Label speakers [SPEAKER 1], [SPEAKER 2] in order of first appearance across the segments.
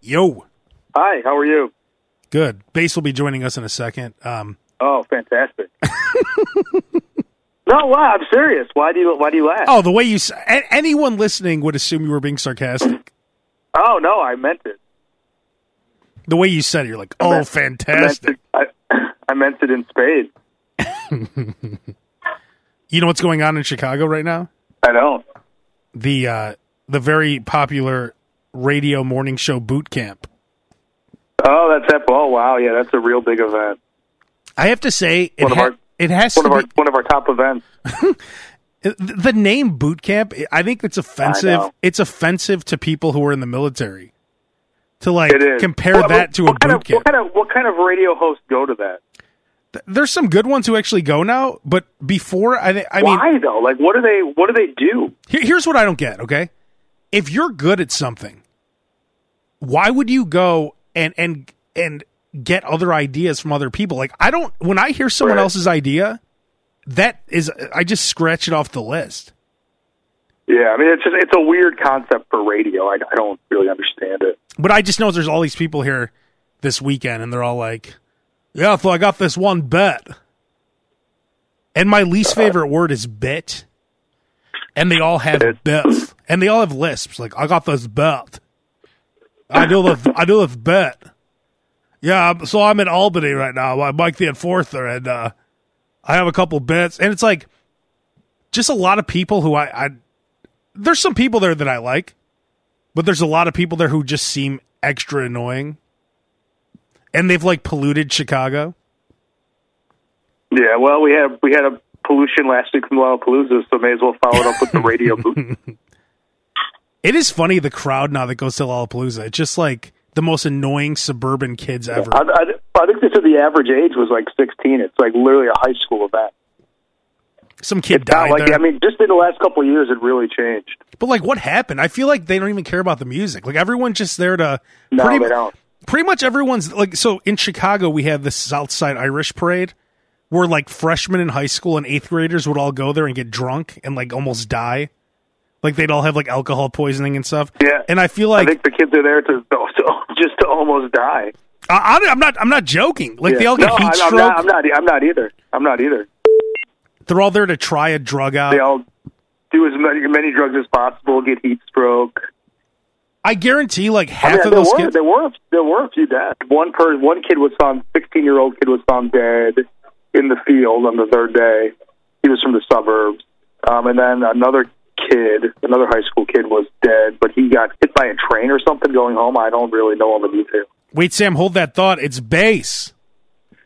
[SPEAKER 1] Yo,
[SPEAKER 2] Hi, how are you?
[SPEAKER 1] good. Bass will be joining us in a second. Um,
[SPEAKER 2] Oh, fantastic. no, why? I'm serious. Why do you Why do you laugh?
[SPEAKER 1] oh, the way you anyone listening would assume you were being sarcastic.
[SPEAKER 2] Oh, no, I meant it.
[SPEAKER 1] The way you said it, you're like,
[SPEAKER 2] I
[SPEAKER 1] oh,
[SPEAKER 2] meant-
[SPEAKER 1] fantastic.
[SPEAKER 2] I meant it, I, I meant it in spades.
[SPEAKER 1] You know what's going on in Chicago right now?
[SPEAKER 2] I don't.
[SPEAKER 1] The uh, the very popular radio morning show boot camp.
[SPEAKER 2] Oh, that's that. Oh, wow. Yeah, that's a real big event.
[SPEAKER 1] I have to say, it,
[SPEAKER 2] One
[SPEAKER 1] ha-
[SPEAKER 2] our-
[SPEAKER 1] it has
[SPEAKER 2] One
[SPEAKER 1] to
[SPEAKER 2] of our
[SPEAKER 1] be
[SPEAKER 2] one of our top events.
[SPEAKER 1] the name boot camp. I think it's offensive. It's offensive to people who are in the military to like compare
[SPEAKER 2] What-
[SPEAKER 1] that to a
[SPEAKER 2] what kind
[SPEAKER 1] boot
[SPEAKER 2] of,
[SPEAKER 1] camp.
[SPEAKER 2] What kind of what kind of radio hosts go to that?
[SPEAKER 1] There's some good ones who actually go now, but before I, I mean,
[SPEAKER 2] Why though? Like, what do they What do they do?
[SPEAKER 1] Here- here's what I don't get, okay? If you're good at something, why would you go and and and get other ideas from other people? Like I don't when I hear someone
[SPEAKER 2] Right.
[SPEAKER 1] else's idea, that is I just scratch it off the list.
[SPEAKER 2] Yeah, I mean, it's just it's a weird concept for radio. I, I don't really understand it.
[SPEAKER 1] But I just know there's all these people here this weekend and they're all like, "Yeah, so I got this one bet." And my least uh-huh. favorite word is bit. And they all have bets. And they all have lisps. Like, I got this bet. I do this I do this bet. Yeah, so I'm in Albany right now. I'm Mike the Enforcer and uh I have a couple bets. And it's like just a lot of people who I, I there's some people there that I like, but there's a lot of people there who just seem extra annoying. And they've like polluted Chicago.
[SPEAKER 2] Yeah, well, we had we had a pollution last week from Lollapalooza, so may as well follow it up with the radio booth.
[SPEAKER 1] It is funny the crowd now that goes to Lollapalooza. It's just like the most annoying suburban kids ever.
[SPEAKER 2] I, I, I think they said the average age was like 16. It's like literally a high school event.
[SPEAKER 1] Some kid
[SPEAKER 2] It's
[SPEAKER 1] died
[SPEAKER 2] like
[SPEAKER 1] there.
[SPEAKER 2] I mean, just in the last couple years, it really changed.
[SPEAKER 1] but like, what happened? I feel like they don't even care about the music. Like everyone's just there to.
[SPEAKER 2] No,
[SPEAKER 1] pretty,
[SPEAKER 2] they don't.
[SPEAKER 1] Pretty much everyone's like. So in Chicago, we have the Southside Irish Parade, where like freshmen in high school and eighth graders would all go there and get drunk and like almost die. Like they'd all have like alcohol poisoning and stuff.
[SPEAKER 2] Yeah,
[SPEAKER 1] And I feel like
[SPEAKER 2] I think the kids are there to, to just to almost die.
[SPEAKER 1] I, I, am not. I'm not joking. Like
[SPEAKER 2] Yeah.
[SPEAKER 1] they all get
[SPEAKER 2] no,
[SPEAKER 1] heat
[SPEAKER 2] I'm,
[SPEAKER 1] stroke.
[SPEAKER 2] I'm not, I'm not. I'm not either. I'm not either.
[SPEAKER 1] They're all there to try a drug out.
[SPEAKER 2] They all do as many, many drugs as possible, get heat stroke.
[SPEAKER 1] I guarantee, like
[SPEAKER 2] I
[SPEAKER 1] half
[SPEAKER 2] mean,
[SPEAKER 1] of those
[SPEAKER 2] were
[SPEAKER 1] kids.
[SPEAKER 2] there were there were a few dead. One per one kid was found. Sixteen year old kid was found dead in the field on the third day. He was from the suburbs, um, and then another kid, another high school kid, was dead, but he got hit by a train or something going home. I don't really know all the details.
[SPEAKER 1] Wait, Sam, hold that thought. It's base.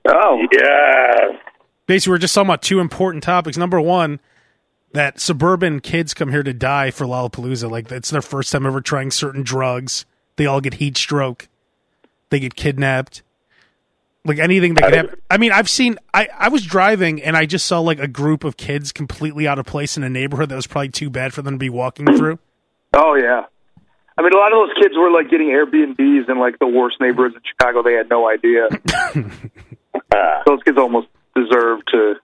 [SPEAKER 2] Oh,
[SPEAKER 3] Yeah.
[SPEAKER 1] Basically, we're just talking about two important topics. Number one, that suburban kids come here to die for Lollapalooza. Like it's their first time ever trying certain drugs. They all get heat stroke. They get kidnapped. Like anything that could happen. I mean, I've seen. I I was driving and I just saw like a group of kids completely out of place in a neighborhood that was probably too bad for them to be walking through.
[SPEAKER 2] oh yeah. I mean, a lot of those kids were like getting Airbnbs in like the worst neighborhoods in Chicago. They had no idea. Uh, those kids almost deserve to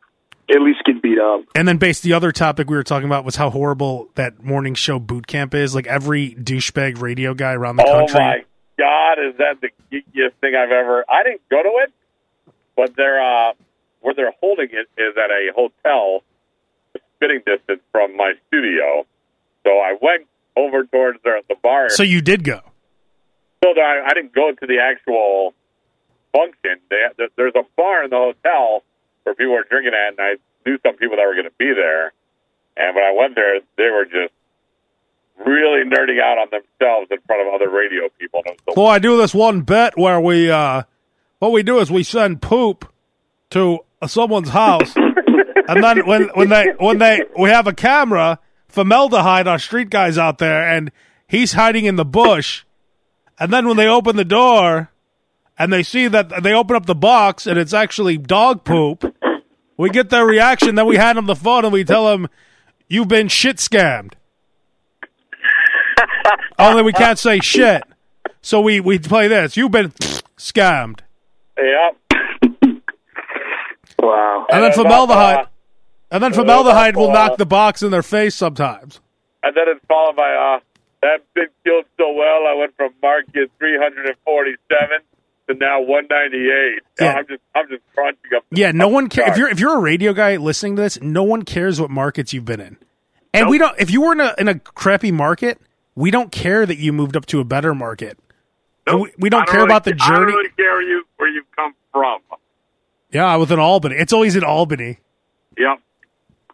[SPEAKER 2] at least get beat up.
[SPEAKER 1] And then, based the other topic we were talking about was how horrible that morning show boot camp is. Like every douchebag radio guy around the
[SPEAKER 3] Oh
[SPEAKER 1] country.
[SPEAKER 3] God, is that the geekiest thing I've ever? I didn't go to it, but they're uh, where they're holding it is at a hotel, spitting distance from my studio. So I went over towards the, the bar.
[SPEAKER 1] So you did go.
[SPEAKER 3] So I, I didn't go to the actual function. They, there- there's a bar in the hotel where people were drinking at, and I knew some people that were going to be there. And when I went there, they were just really nerding out on themselves in front of other radio people. And it was the
[SPEAKER 1] Well, I do this one bet where we, uh, what we do is we send poop to someone's house, and then when when they when they we have a camera, formaldehyde, our street guys out there, and he's hiding in the bush, and then when they open the door, and they see that they open up the box and it's actually dog poop, we get their reaction. Then we hand them the phone and we tell them, "You've been shit scammed." Only we can't say shit. So we, we play this. You've been scammed.
[SPEAKER 3] Yep.
[SPEAKER 2] Wow.
[SPEAKER 1] And then
[SPEAKER 3] then,
[SPEAKER 1] formaldehyde.
[SPEAKER 3] uh,
[SPEAKER 1] And then formaldehyde will
[SPEAKER 3] uh,
[SPEAKER 1] knock the box in their face sometimes.
[SPEAKER 3] And then it's followed by, uh, that big killed so well, I went from market 347 to now 198.
[SPEAKER 1] Yeah.
[SPEAKER 3] I'm just I'm just crunching up.
[SPEAKER 1] Yeah, no one cares. If you're if you're a radio guy listening to this, no one cares what markets you've been in. And
[SPEAKER 3] Nope.
[SPEAKER 1] we don't. If you were in a in a crappy market, we don't care that you moved up to a better market.
[SPEAKER 3] Nope.
[SPEAKER 1] we- we don't
[SPEAKER 3] I
[SPEAKER 1] care
[SPEAKER 3] really
[SPEAKER 1] about the
[SPEAKER 3] ca- I don't
[SPEAKER 1] journey.
[SPEAKER 3] really care where you where you've come from.
[SPEAKER 1] Yeah, with an Albany, it's always in Albany.
[SPEAKER 3] Yep.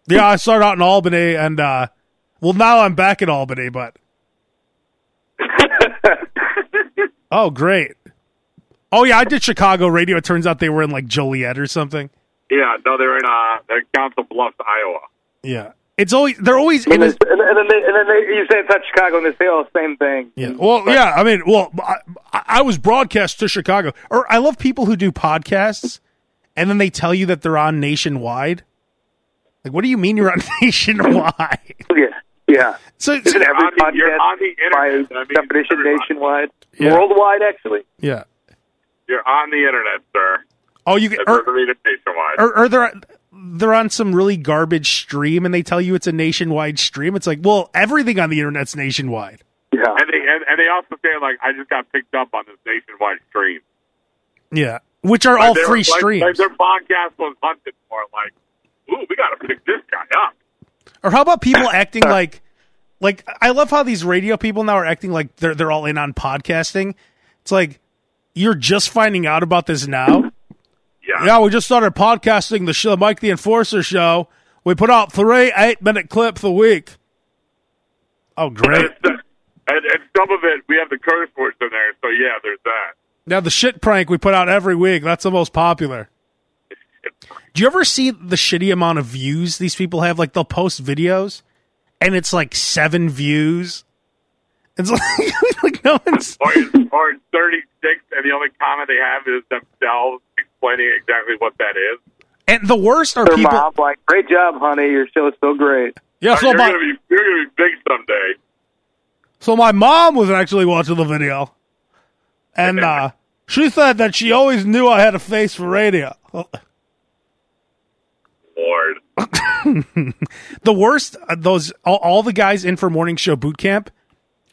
[SPEAKER 1] Yeah, I started out in Albany, and uh well, now I'm back in Albany, but oh, great. Oh yeah, I did Chicago radio. It turns out they were in like Joliet or something.
[SPEAKER 3] Yeah. No, they're in uh, they're Council Bluffs, Iowa.
[SPEAKER 1] Yeah, it's always they're always
[SPEAKER 2] And
[SPEAKER 1] in.
[SPEAKER 2] then, and then, they, and then they, you say it's not Chicago, and they say, "Oh, same thing."
[SPEAKER 1] Yeah. Well, yeah. I mean, well, I, I was broadcast to Chicago. Or I love people who do podcasts and then they tell you that they're on nationwide. Like, what do you mean you're on nationwide?
[SPEAKER 2] Yeah, yeah.
[SPEAKER 1] So,
[SPEAKER 2] Isn't every
[SPEAKER 3] on the- you're
[SPEAKER 2] podcast
[SPEAKER 3] on the
[SPEAKER 2] by
[SPEAKER 3] internet. That means
[SPEAKER 2] definition
[SPEAKER 3] everybody.
[SPEAKER 2] nationwide,
[SPEAKER 1] Yeah.
[SPEAKER 2] worldwide, actually?
[SPEAKER 1] yeah.
[SPEAKER 3] You're on the internet, sir.
[SPEAKER 1] Oh, you get,
[SPEAKER 3] That
[SPEAKER 1] or, er,
[SPEAKER 3] doesn't mean it's nationwide.
[SPEAKER 1] Er, er or, or they're they're on some really garbage stream and they tell you it's a nationwide stream. It's like, well, everything on the internet's nationwide.
[SPEAKER 2] Yeah.
[SPEAKER 3] and they and, and they also say like I just got picked up on this nationwide stream.
[SPEAKER 1] Yeah, which are all
[SPEAKER 3] Like, they were-
[SPEAKER 1] free
[SPEAKER 3] like-
[SPEAKER 1] streams.
[SPEAKER 3] Like their podcast was hunted for. Like, ooh, we got to pick this guy up.
[SPEAKER 1] Or how about people acting like like I love how these radio people now are acting like they're they're all in on podcasting. It's like you're just finding out about this now.
[SPEAKER 3] Yeah.
[SPEAKER 1] We just started podcasting the show, Mike the Enforcer show. We put out three eight minute clips a week. Oh, great!
[SPEAKER 3] and, and some of it, we have the curse words in there. So yeah, there's that.
[SPEAKER 1] Now the shit prank we put out every week. That's the most popular. Do you ever see the shitty amount of views these people have? Like they'll post videos, and it's like seven views. It's like, like no one's.
[SPEAKER 3] Or or 36, and the only comment they have is themselves explaining exactly what that is.
[SPEAKER 1] And the worst are
[SPEAKER 2] Their
[SPEAKER 1] people.
[SPEAKER 2] mom, like, great job, honey. Your show is so great.
[SPEAKER 1] Yeah, so
[SPEAKER 3] you're
[SPEAKER 1] my
[SPEAKER 3] gonna be you're gonna be big someday.
[SPEAKER 1] so my mom was actually watching the video, and uh, she said that she always knew I had a face for radio.
[SPEAKER 3] Lord,
[SPEAKER 1] The worst, uh, those all, all the guys in for morning show boot camp.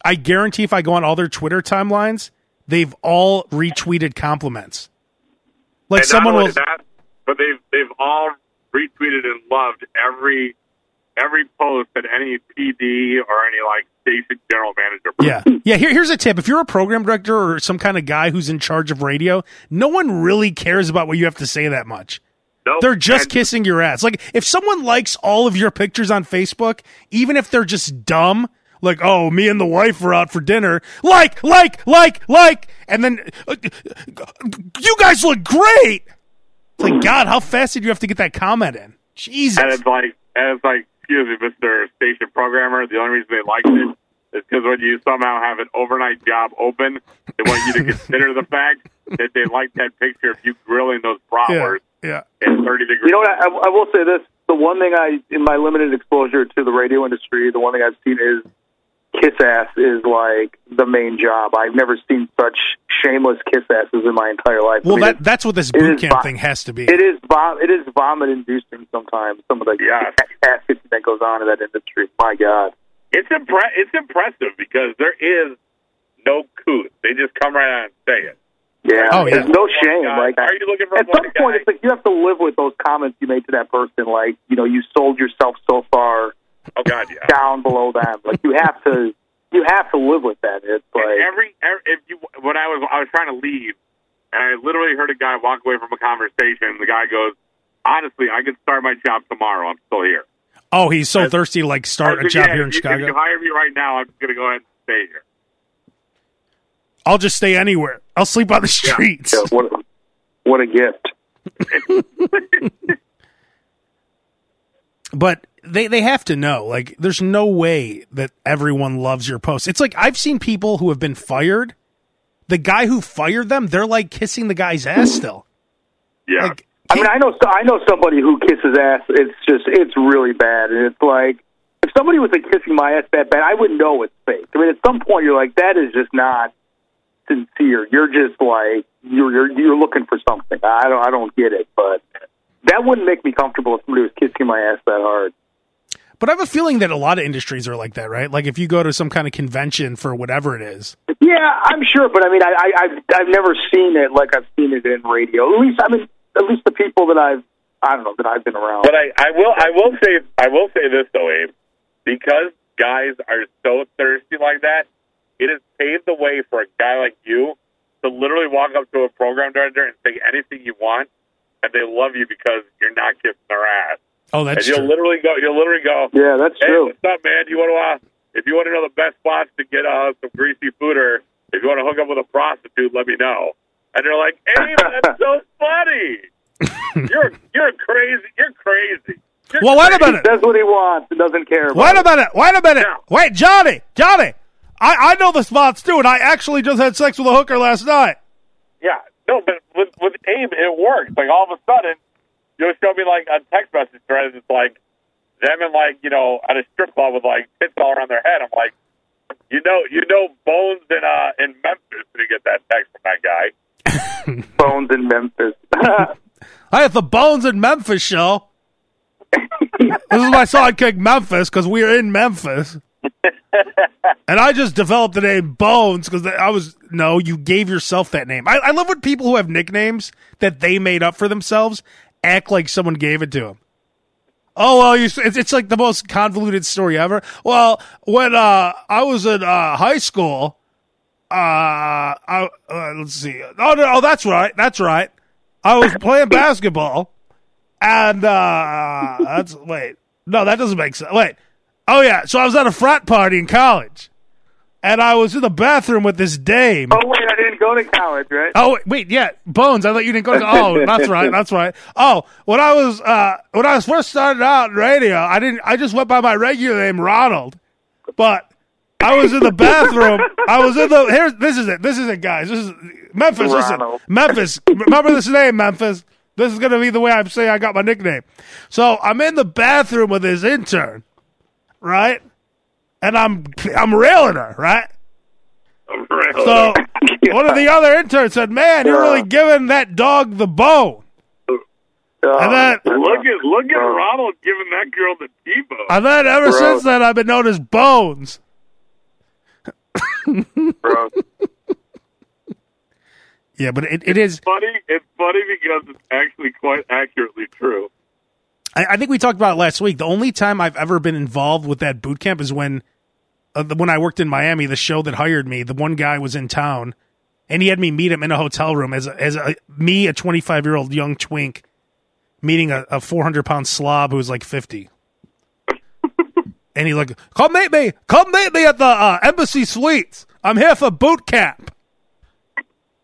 [SPEAKER 1] I guarantee if I go on all their Twitter timelines, they've all retweeted compliments. Like
[SPEAKER 3] and
[SPEAKER 1] someone was,
[SPEAKER 3] that, but they've they've all retweeted and loved every every post that any PD or any like station general manager.
[SPEAKER 1] yeah, yeah. Here, here's a tip: if you're a program director or some kind of guy who's in charge of radio, no one really cares about what you have to say that much.
[SPEAKER 3] Nope.
[SPEAKER 1] They're just
[SPEAKER 3] And-
[SPEAKER 1] kissing your ass. Like if someone likes all of your pictures on Facebook, even if they're just dumb, like oh, me and the wife were out for dinner, like, like, like, like, and then uh, you guys look great. It's like God, how fast did you have to get that comment in? Jesus.
[SPEAKER 3] And it's like, and it's like, excuse me, Mister Station Programmer. The only reason they liked it is because when you somehow have an overnight job open, they want you to consider the fact that they liked that picture of you grilling those
[SPEAKER 1] yeah,
[SPEAKER 3] bratwursts
[SPEAKER 1] yeah.
[SPEAKER 3] at thirty degrees.
[SPEAKER 2] You know what? I, I will say this: the one thing I, in my limited exposure to the radio industry, the one thing I've seen is kiss ass is like the main job. I've never seen such shameless kiss asses in my entire life.
[SPEAKER 1] Well,
[SPEAKER 2] I mean,
[SPEAKER 1] that that's what this
[SPEAKER 2] it
[SPEAKER 1] boot camp
[SPEAKER 2] vi-
[SPEAKER 1] thing has to be.
[SPEAKER 2] it is vom- it is vomit inducing sometimes. Some of the
[SPEAKER 3] Yes.
[SPEAKER 2] ass kissing that goes on in that industry. My God.
[SPEAKER 3] It's impre- It's impressive because there is no couth. They just come right out and say it.
[SPEAKER 2] Yeah.
[SPEAKER 1] Oh, yeah.
[SPEAKER 2] There's no shame.
[SPEAKER 3] guy.
[SPEAKER 2] Like
[SPEAKER 3] Are you looking for
[SPEAKER 2] at
[SPEAKER 3] one
[SPEAKER 2] some point,
[SPEAKER 3] guy?
[SPEAKER 2] it's like you have to live with those comments you made to that person. Like you know, you sold yourself so far
[SPEAKER 3] Oh God, yeah.
[SPEAKER 2] down below that, Like you have to, you have to live with that. It's
[SPEAKER 3] And
[SPEAKER 2] like
[SPEAKER 3] every, every if you when I was I was trying to leave, and I literally heard a guy walk away from a conversation. The guy goes, "Honestly, I could start my job tomorrow. I'm still here."
[SPEAKER 1] oh, he's so thirsty like
[SPEAKER 3] I
[SPEAKER 1] start a job
[SPEAKER 3] "Yeah,
[SPEAKER 1] here in
[SPEAKER 3] if you- If
[SPEAKER 1] Chicago.
[SPEAKER 3] you hire me right now, I'm gonna go ahead and stay here.
[SPEAKER 1] I'll just stay anywhere. I'll sleep on the streets.
[SPEAKER 2] yeah, what, what a gift.
[SPEAKER 1] but they they have to know like there's no way that everyone loves your post it's like i've seen people who have been fired the guy who fired them they're like kissing the guy's ass still
[SPEAKER 3] Yeah,
[SPEAKER 1] like
[SPEAKER 2] I mean, I know, I know somebody who kisses ass. It's just, it's really bad, and it's like if somebody was like kissing my ass that bad, I wouldn't know it's fake. I mean, at some point, you're like, that is just not sincere. You're just like you're you're you're looking for something. I don't, I don't get it, but that wouldn't make me comfortable if somebody was kissing my ass that hard.
[SPEAKER 1] But I have a feeling that a lot of industries are like that, right? Like if you go to some kind of convention for whatever it is.
[SPEAKER 2] Yeah, I'm sure, but I mean, I, I, I've I've never seen it like I've seen it in radio. At least, I mean, at least the people that I've I don't know that I've been around.
[SPEAKER 3] But I, I will I will say I will say this though, Abe, because guys are so thirsty like that, it has paved the way for a guy like you to literally walk up to a program director and say anything you want, and they love you because you're not kissing their ass.
[SPEAKER 1] Oh, that's
[SPEAKER 3] and you'll
[SPEAKER 1] true.
[SPEAKER 3] literally go. You'll literally go.
[SPEAKER 2] yeah, that's
[SPEAKER 3] Hey,
[SPEAKER 2] true.
[SPEAKER 3] what's up, man? You want to? Uh, if you want to know the best spots to get uh, some greasy food, or if you want to hook up with a prostitute, let me know. And they're like, "Hey, that's so funny. You're you're crazy. You're crazy." You're
[SPEAKER 1] Well, wait a
[SPEAKER 3] crazy."
[SPEAKER 1] minute.
[SPEAKER 2] Does what he wants and doesn't care. About
[SPEAKER 1] Wait a
[SPEAKER 2] it.
[SPEAKER 1] minute. Wait a minute.
[SPEAKER 3] Yeah.
[SPEAKER 1] Wait, Johnny. Johnny. I, I know the spots too, and I actually just had sex with a hooker last night.
[SPEAKER 3] Yeah, no, but with with Abe, it works. Like all of a sudden, you'll show me like a text message thread. It's like them and like you know at a strip club with like tits all around their head. I'm like, you know, you know, Bones in uh in Memphis to get that text from that guy.
[SPEAKER 2] Bones in Memphis.
[SPEAKER 1] I have the Bones in Memphis show. this is my sidekick Memphis because we are in Memphis. and I just developed the name Bones because I was no, you gave yourself that name. I, I love when people who have nicknames that they made up for themselves act like someone gave it to him. Oh well, you, it's, it's like the most convoluted story ever. Well, when uh, I was in uh, high school, uh, I, uh, let's see. Oh no, oh that's right, that's right. I was playing basketball, and uh, that's wait, no, that doesn't make sense. Wait, oh yeah, so I was at a frat party in college, and I was in the bathroom with this dame.
[SPEAKER 2] oh wait, I didn't go to college, right?
[SPEAKER 1] Oh wait, yeah, Bones. I thought you didn't go. To, oh, that's right, that's right. Oh, when I was uh, when I was first started out in radio, I didn't. I just went by my regular name, Ronald. But I was in the bathroom. I was in the here. This is it. This is it, guys. This is Memphis. Listen, Memphis. Remember this name, Memphis. This is gonna be the way I'm saying I got my nickname. So I'm in the bathroom with this intern, right? And I'm I'm railing her, right? So one of the other interns said, "Man, you're really giving that dog the bone."
[SPEAKER 2] Oh,
[SPEAKER 1] And then,
[SPEAKER 3] Look at look at Ronald giving that girl the T-bone.
[SPEAKER 1] and then ever
[SPEAKER 2] Gross.
[SPEAKER 1] since then, I've been known as Bones.
[SPEAKER 2] gross.
[SPEAKER 1] Yeah, but it, it is.
[SPEAKER 3] funny. It's funny because it's actually quite accurately true.
[SPEAKER 1] I, I think we talked about it last week. The only time I've ever been involved with that boot camp is when, uh, when I worked in Miami. The show that hired me, the one guy was in town, and he had me meet him in a hotel room as a, as a, me, a 25 year old young twink, meeting a, a 400 pound slob who was like 50. and he's like, "Come meet me, come meet me at the uh, embassy suites. I'm here for boot camp."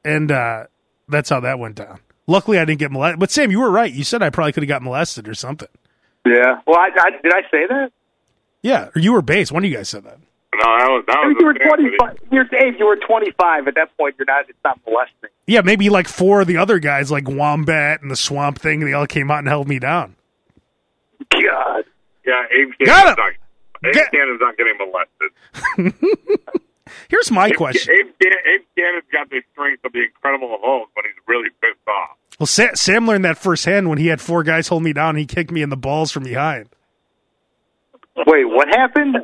[SPEAKER 1] And uh, that's how that went down. Luckily, I didn't get molested. But Sam, you were right. You said I probably could have got molested or something.
[SPEAKER 2] Yeah. Well, I, I did I say that?
[SPEAKER 1] Yeah, or you were base. One of you guys said that.
[SPEAKER 3] No, that was that
[SPEAKER 2] I
[SPEAKER 3] was.
[SPEAKER 2] mean, you were 25. You're, Dave, you were 25 at that point. You're not. It's not molesting.
[SPEAKER 1] Yeah, maybe like four of the other guys, like Wombat and the Swamp Thing, they all came out and held me down.
[SPEAKER 2] God.
[SPEAKER 3] Yeah, Abe
[SPEAKER 1] Got
[SPEAKER 3] Kanan's
[SPEAKER 1] him.
[SPEAKER 3] not. Abe
[SPEAKER 1] Get-
[SPEAKER 3] Kanan's not getting molested.
[SPEAKER 1] Here's my question.
[SPEAKER 3] Abe, Can- Abe Kanan's got the strength of the Incredible Hulk when he's really pissed off.
[SPEAKER 1] Well, Sam, Sam learned that firsthand when he had four guys hold me down. He kicked me in the balls from behind.
[SPEAKER 2] Wait, what happened?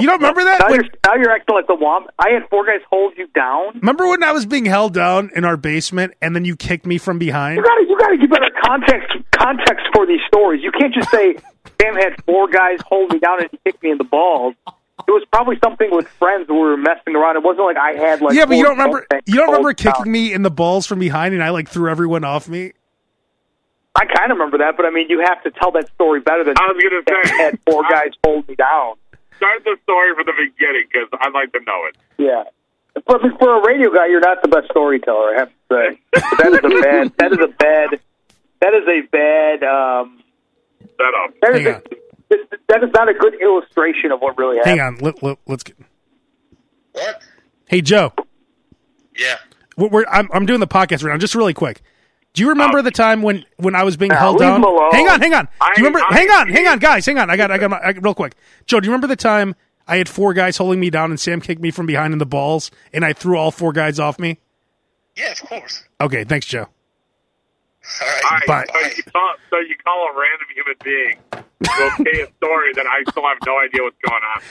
[SPEAKER 1] You don't remember that?
[SPEAKER 2] Now
[SPEAKER 1] When-
[SPEAKER 2] you're now you're acting like the womp. I had four guys hold you down.
[SPEAKER 1] remember when I was being held down in our basement and then you kicked me from behind?
[SPEAKER 2] You gotta you gotta give better context context for these stories. You can't just say Sam had four guys hold me down and he kicked me in the balls. It was probably something with friends who were messing around. It wasn't like I had like
[SPEAKER 1] yeah, but you don't remember. You don't remember
[SPEAKER 2] me down.
[SPEAKER 1] kicking me in the balls from behind and I like threw everyone off me.
[SPEAKER 2] I kind of remember that, but I mean, you have to tell that story better than
[SPEAKER 3] I was gonna say
[SPEAKER 2] had four guys hold me down.
[SPEAKER 3] Start the story from the beginning because I'd like to know it.
[SPEAKER 2] Yeah. But for a radio guy, you're not the best storyteller. I have to say that is a bad. That is a bad. That is a bad. Um,
[SPEAKER 3] Set up.
[SPEAKER 2] that is
[SPEAKER 1] Hang
[SPEAKER 2] a, that is not a good illustration of what really happened.
[SPEAKER 1] Hang on, let, let, let's get.
[SPEAKER 4] What?
[SPEAKER 1] Hey Joe,
[SPEAKER 4] Yeah.
[SPEAKER 1] we're, we're, I'm I'm doing the podcast right now. Just really quick. Do you remember uh, the time when when I was being
[SPEAKER 2] Now,
[SPEAKER 1] held
[SPEAKER 2] leave
[SPEAKER 1] down?
[SPEAKER 2] him alone.
[SPEAKER 1] Hang on, hang on. Do you remember?
[SPEAKER 3] I-
[SPEAKER 1] hang on, hang on, guys, hang on. I got I got my, I, real quick. Joe, do you remember the time I had four guys holding me down and Sam kicked me from behind in the balls and I threw all four guys off me?
[SPEAKER 4] Yeah, of course.
[SPEAKER 1] Okay, thanks, Joe.
[SPEAKER 4] All right.
[SPEAKER 3] All right.
[SPEAKER 1] Bye.
[SPEAKER 3] So you call so you call a random human being to okay a story that I still have no idea what's going on.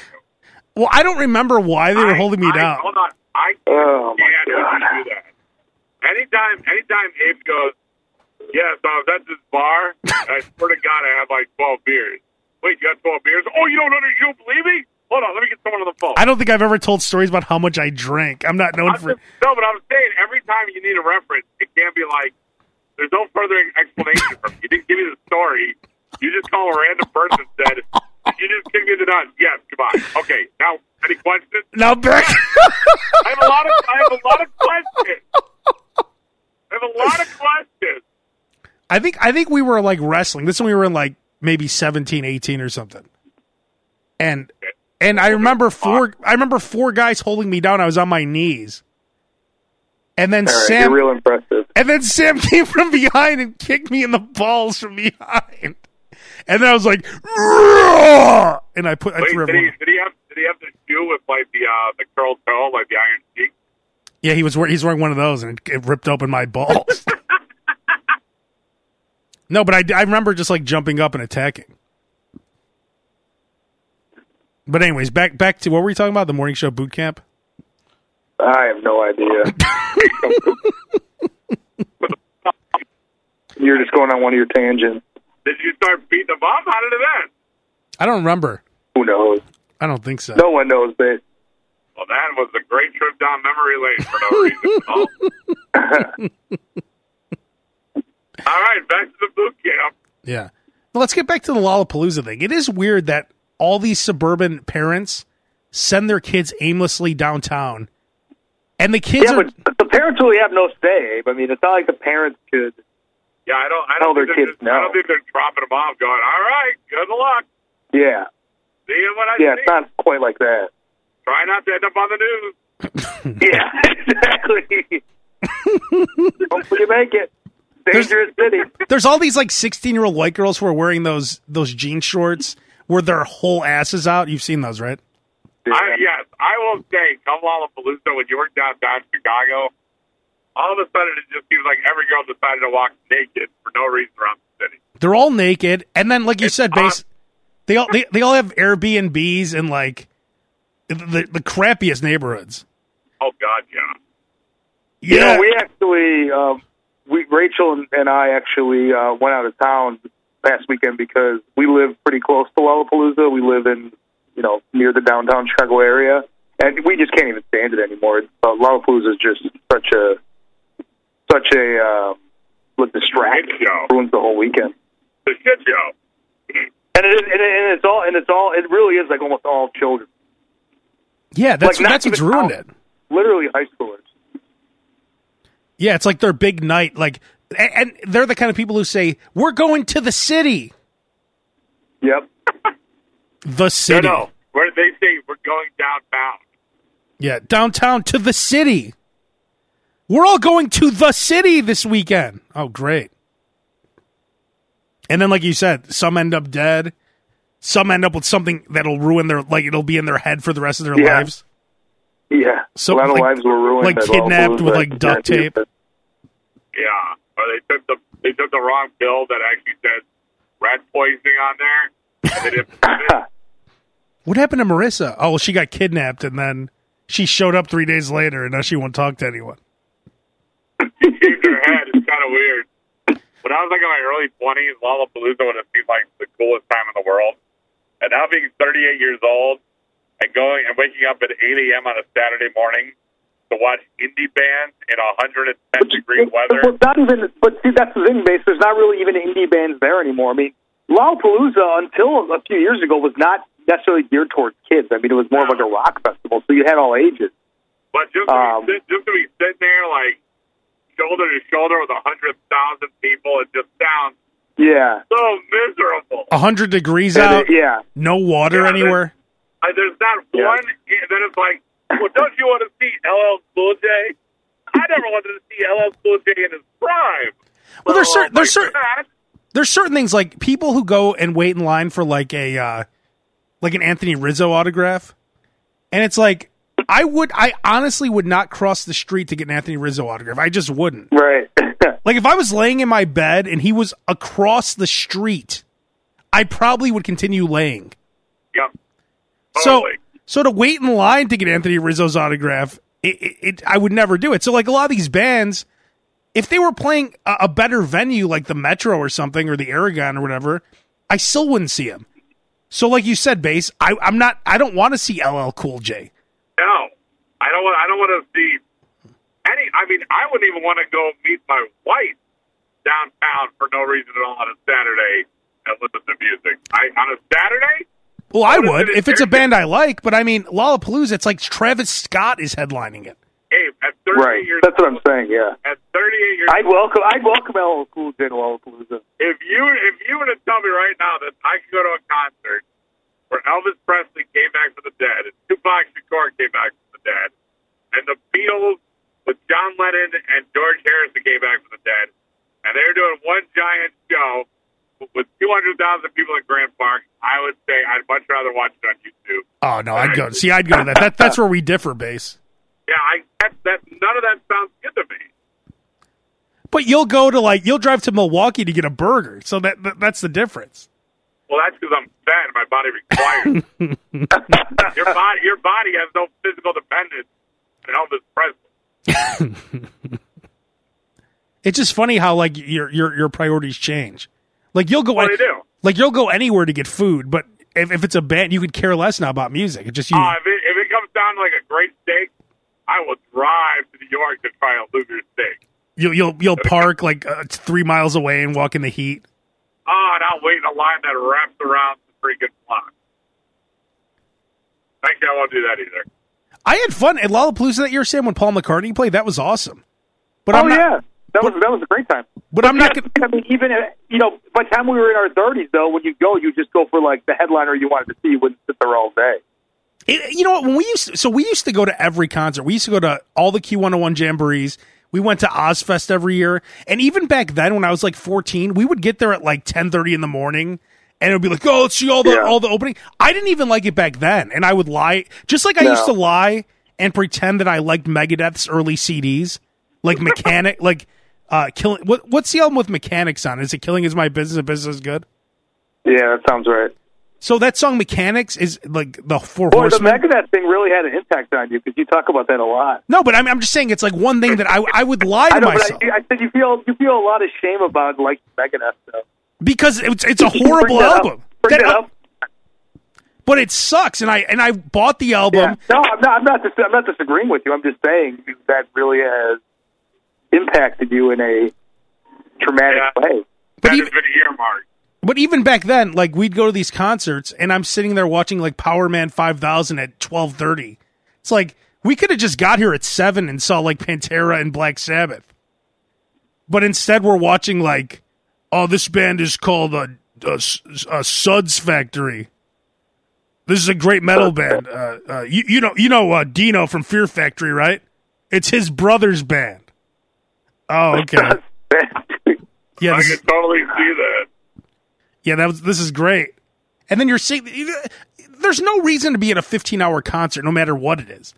[SPEAKER 1] Well, I don't remember why they were
[SPEAKER 3] I-
[SPEAKER 1] holding me
[SPEAKER 3] I-
[SPEAKER 1] down.
[SPEAKER 3] Hold on. I
[SPEAKER 2] Oh, my
[SPEAKER 3] can't
[SPEAKER 2] God.
[SPEAKER 3] have you do that. Anytime, anytime Abe goes, yeah, so I was at this bar. I swear to God, I have like twelve beers. Wait, you got twelve beers? Oh, you don't under, you don't believe me? Hold on, let me get someone on the phone.
[SPEAKER 1] I don't think I've ever told stories about how much I drank. I'm not known
[SPEAKER 3] I'm
[SPEAKER 1] for.
[SPEAKER 3] just- no, but I'm saying every time you need a reference, it can't be like there's no further explanation from you. You didn't give me the story. You just call a random person and said, "You just kicked me the nuts." Yes, goodbye. Okay, now any questions?
[SPEAKER 1] Now back.
[SPEAKER 3] I have a lot of I have a lot of questions. I have a lot of questions.
[SPEAKER 1] I think I think we were like wrestling. This is when we were in like maybe 17, 18 or something. And and I remember four I remember four guys holding me down. I was on my knees. And then
[SPEAKER 2] All right,
[SPEAKER 1] Sam
[SPEAKER 2] real impressive.
[SPEAKER 1] and then Sam came from behind and kicked me in the balls from behind. And then I was like, "Roar!" and I put I
[SPEAKER 3] Wait,
[SPEAKER 1] threw
[SPEAKER 3] did he did he have did he have the shoe with like the uh the curled toe, like the iron cheek?
[SPEAKER 1] Yeah, he was wearing he's wearing one of those and it, it ripped open my balls. no, but I I remember just like jumping up and attacking. But anyways, back back to what were we talking about? The morning show boot camp.
[SPEAKER 2] I have no idea. You're just going on one of your tangents.
[SPEAKER 3] Did you start beating the up? How did it end?
[SPEAKER 1] I don't remember.
[SPEAKER 2] Who knows?
[SPEAKER 1] I don't think so.
[SPEAKER 2] No one knows, but
[SPEAKER 3] Well, that was a great trip down memory lane for no reason. Oh. All right, back to the boot camp.
[SPEAKER 1] Yeah. Well, let's get back to the Lollapalooza thing. It is weird that all these suburban parents send their kids aimlessly downtown, and the kids
[SPEAKER 2] yeah,
[SPEAKER 1] are.
[SPEAKER 2] but the parents really have no say. But I mean, it's not like the parents could.
[SPEAKER 3] Yeah, I don't. I
[SPEAKER 2] Tell
[SPEAKER 3] don't
[SPEAKER 2] their kids
[SPEAKER 3] just, I don't think they're dropping them off, going, "All right, good luck.
[SPEAKER 2] Yeah,
[SPEAKER 3] See you when I
[SPEAKER 2] yeah,
[SPEAKER 3] see
[SPEAKER 2] it's not quite like that.
[SPEAKER 3] Try not to end up on the news."
[SPEAKER 2] Yeah, exactly. Hopefully, you make it. Dangerous city.
[SPEAKER 1] There's all these like 16 year old white girls who are wearing those those jean shorts where their whole ass is out. You've seen those, right?
[SPEAKER 3] I, yes, I will say, come Lollapalooza when you were downtown Chicago. All of a sudden, it just seems like every girl decided to walk naked for no reason around the city.
[SPEAKER 1] They're all naked, and then like you
[SPEAKER 3] It's
[SPEAKER 1] said,
[SPEAKER 3] odd.
[SPEAKER 1] base. They all they, they all have Airbnbs and like the the crappiest neighborhoods.
[SPEAKER 3] Oh God, yeah.
[SPEAKER 2] You
[SPEAKER 1] Yeah,
[SPEAKER 2] know, we actually, um, we Rachel and, and I actually uh, went out of town past weekend because we live pretty close to Lollapalooza. We live in, you know, near the downtown Chicago area, and we just can't even stand it anymore. Uh, Lollapalooza is just such a, such a um, like distraction. Ruins the whole weekend.
[SPEAKER 3] The shit show.
[SPEAKER 2] And it, and, it, and it's all, and it's all, it really is like almost all children,
[SPEAKER 1] yeah. That's
[SPEAKER 2] like,
[SPEAKER 1] that's what's ruined
[SPEAKER 2] out.
[SPEAKER 1] it.
[SPEAKER 2] literally high schoolers.
[SPEAKER 1] Yeah, it's like their big night. Like, and, and they're the kind of people who say, "We're going to the city."
[SPEAKER 2] Yep.
[SPEAKER 1] The
[SPEAKER 3] No,
[SPEAKER 1] city.
[SPEAKER 3] no. Where they say we're going downtown.
[SPEAKER 1] Yeah, downtown to the city. We're all going to the city this weekend. Oh, great. And then, like you said, some end up dead. Some end up with something that'll ruin their, like, it'll be in their head for the rest of their
[SPEAKER 2] Yeah.
[SPEAKER 1] lives.
[SPEAKER 2] Yeah.
[SPEAKER 1] So,
[SPEAKER 2] a lot of
[SPEAKER 1] like-
[SPEAKER 2] lives were ruined.
[SPEAKER 1] like kidnapped with, like, duct tape.
[SPEAKER 3] Yeah, or they took the they took the wrong pill that actually said rat poisoning on there. And they didn't put it.
[SPEAKER 1] What happened to Marissa? Oh, well, she got kidnapped and then she showed up three days later and now she won't talk to anyone.
[SPEAKER 3] She shaved her head. It's kind of weird. When I was like in my early twenties, Lollapalooza would have seemed like the coolest time in the world. And now being 38 years old and going and waking up at 8 a.m. on a Saturday morning to watch indie bands in 110 degree weather.
[SPEAKER 2] Well, not even. But see, that's the thing, base. There's not really even indie bands there anymore. I mean, Lollapalooza until a few years ago was not necessarily geared towards kids. I mean, it was more of like a rock festival, so you had all ages.
[SPEAKER 3] But just to,
[SPEAKER 2] Um,
[SPEAKER 3] be, just to be sitting there like shoulder to shoulder with a hundred thousand people, it just sounds
[SPEAKER 2] Yeah.
[SPEAKER 3] so miserable.
[SPEAKER 1] A hundred degrees
[SPEAKER 2] And
[SPEAKER 1] out,
[SPEAKER 2] it- yeah.
[SPEAKER 1] no water
[SPEAKER 3] Yeah,
[SPEAKER 1] anywhere.
[SPEAKER 3] Uh, there's not
[SPEAKER 2] Yeah.
[SPEAKER 3] one that is like, well, don't you want to see LL Cool J? I never wanted to see LL Cool J in his prime.
[SPEAKER 1] Well, there's
[SPEAKER 3] So,
[SPEAKER 1] certain- there's
[SPEAKER 3] like
[SPEAKER 1] certain- There's certain things like people who go and wait in line for like a uh, like an Anthony Rizzo autograph, and it's like I would I honestly would not cross the street to get an Anthony Rizzo autograph. I just wouldn't.
[SPEAKER 2] Right.
[SPEAKER 1] Like if I was laying in my bed and he was across the street, I probably would continue laying.
[SPEAKER 3] Yep.
[SPEAKER 1] So,
[SPEAKER 3] Totally.
[SPEAKER 1] so to wait in line to get Anthony Rizzo's autograph, it, it, it I would never do it. So, like a lot of these bands, if they were playing a, a better venue like the Metro or something or the Aragon or whatever, I still wouldn't see him. So, like you said, base, I, I'm not. I don't want to see LL Cool J.
[SPEAKER 3] No, I don't want. I don't want to see. I mean, I wouldn't even want to go meet my wife downtown for no reason at all on a Saturday and listen to music. I on a Saturday.
[SPEAKER 1] Well, I would if it's a band I like, but I mean, Lollapalooza, it's like Travis Scott is headlining it.
[SPEAKER 3] Hey, at 38
[SPEAKER 2] Right.
[SPEAKER 3] years
[SPEAKER 2] That's what I'm saying. Yeah.
[SPEAKER 3] At 38 years
[SPEAKER 2] I'd welcome. I'd welcome LL Cool J to Lollapalooza.
[SPEAKER 3] if you if you were to tell me right now that I could go to a concert where Elvis Presley came back from the dead and Tupac Shakur came back from the dead and the Beatles with John Lennon and George Harrison came back from the dead and they were doing one giant show with 200,000 people in Grant Park, I would say I'd much rather watch it on YouTube.
[SPEAKER 1] Oh no, I'd go. See, I'd go to that. that that's where we differ, base.
[SPEAKER 3] Yeah, I that, that none of that sounds good to me.
[SPEAKER 1] But you'll go to like you'll drive to Milwaukee to get a burger, so that, that that's the difference.
[SPEAKER 3] Well, that's because I'm fat and my body requires. your body, your body has no physical dependence on Elvis Presley.
[SPEAKER 1] It's just funny how like your your your priorities change. Like you'll go
[SPEAKER 3] Well, they do.
[SPEAKER 1] like you'll go anywhere to get food, but if, if it's a band, you could care less now about music. It's just you.
[SPEAKER 3] Uh, if, it, if it comes down to like a great steak, I will drive to New York to try a Luger steak.
[SPEAKER 1] you'll you'll you'll park like uh, three miles away and walk in the heat.
[SPEAKER 3] Oh, and I'll wait in a line that wraps around the freaking block. Actually, I won't do that either.
[SPEAKER 1] I had fun at Lollapalooza that year, Sam, when Paul McCartney played. That was awesome. But
[SPEAKER 2] Oh
[SPEAKER 1] I'm not,
[SPEAKER 2] yeah, that was that was a great time.
[SPEAKER 1] But I'm not gonna.
[SPEAKER 2] I mean, even you know, by the time we were in our thirties, though, when you go, you just go for like the headliner you wanted to see. You wouldn't sit there all day.
[SPEAKER 1] It, you know what? When we used to, so we used to go to every concert. We used to go to all the Q101 jamborees. We went to Ozzfest every year, and even back then, when I was like 14, we would get there at like 10:30 in the morning, and it would be like, "Oh, let's see all the
[SPEAKER 2] Yeah.
[SPEAKER 1] all the opening." I didn't even like it back then, and I would lie, just like I
[SPEAKER 2] No.
[SPEAKER 1] used to lie and pretend that I liked Megadeth's early CDs, like Mechanic, like uh, killing. What what's the album with Mechanix on? Is it Killing Is My Business? and Business is Good.
[SPEAKER 2] Yeah, that sounds right.
[SPEAKER 1] So that song Mechanix is like the Four
[SPEAKER 2] Boy, the
[SPEAKER 1] Horsemen.
[SPEAKER 2] Megadeth thing really had an impact on you because you talk about that a lot.
[SPEAKER 1] No, but I'm, I'm just saying it's like one thing that I I would lie to
[SPEAKER 2] I know, but
[SPEAKER 1] myself
[SPEAKER 2] I, I said you feel you feel a lot of shame about like Megadeth stuff.
[SPEAKER 1] Because it's it's a horrible
[SPEAKER 2] that
[SPEAKER 1] album.
[SPEAKER 2] Bring
[SPEAKER 1] That
[SPEAKER 2] that
[SPEAKER 1] al-
[SPEAKER 2] up.
[SPEAKER 1] But it sucks, and I and I bought the album.
[SPEAKER 2] Yeah. No, I'm not. I'm not. Dis- I'm not disagreeing with you. I'm just saying that really has impacted you in a traumatic
[SPEAKER 3] Yeah.
[SPEAKER 2] way.
[SPEAKER 1] But
[SPEAKER 3] that
[SPEAKER 1] even-
[SPEAKER 3] has been earmarked.
[SPEAKER 1] But even back then, like we'd go to these concerts, and I'm sitting there watching like Powerman 5000 at 12:30. It's like we could have just got here at seven and saw like Pantera and Black Sabbath, but instead we're watching like, oh, this band is called a, a, a Suds Factory. This is a great metal band. Uh, uh, you, you know, you know uh, Dino from Fear Factory, right? It's his brother's band. Oh, okay. Yeah,
[SPEAKER 3] I can totally see that.
[SPEAKER 1] yeah, that was this is great. And then you're seeing there's no reason to be at a 15 hour concert, no matter what it is.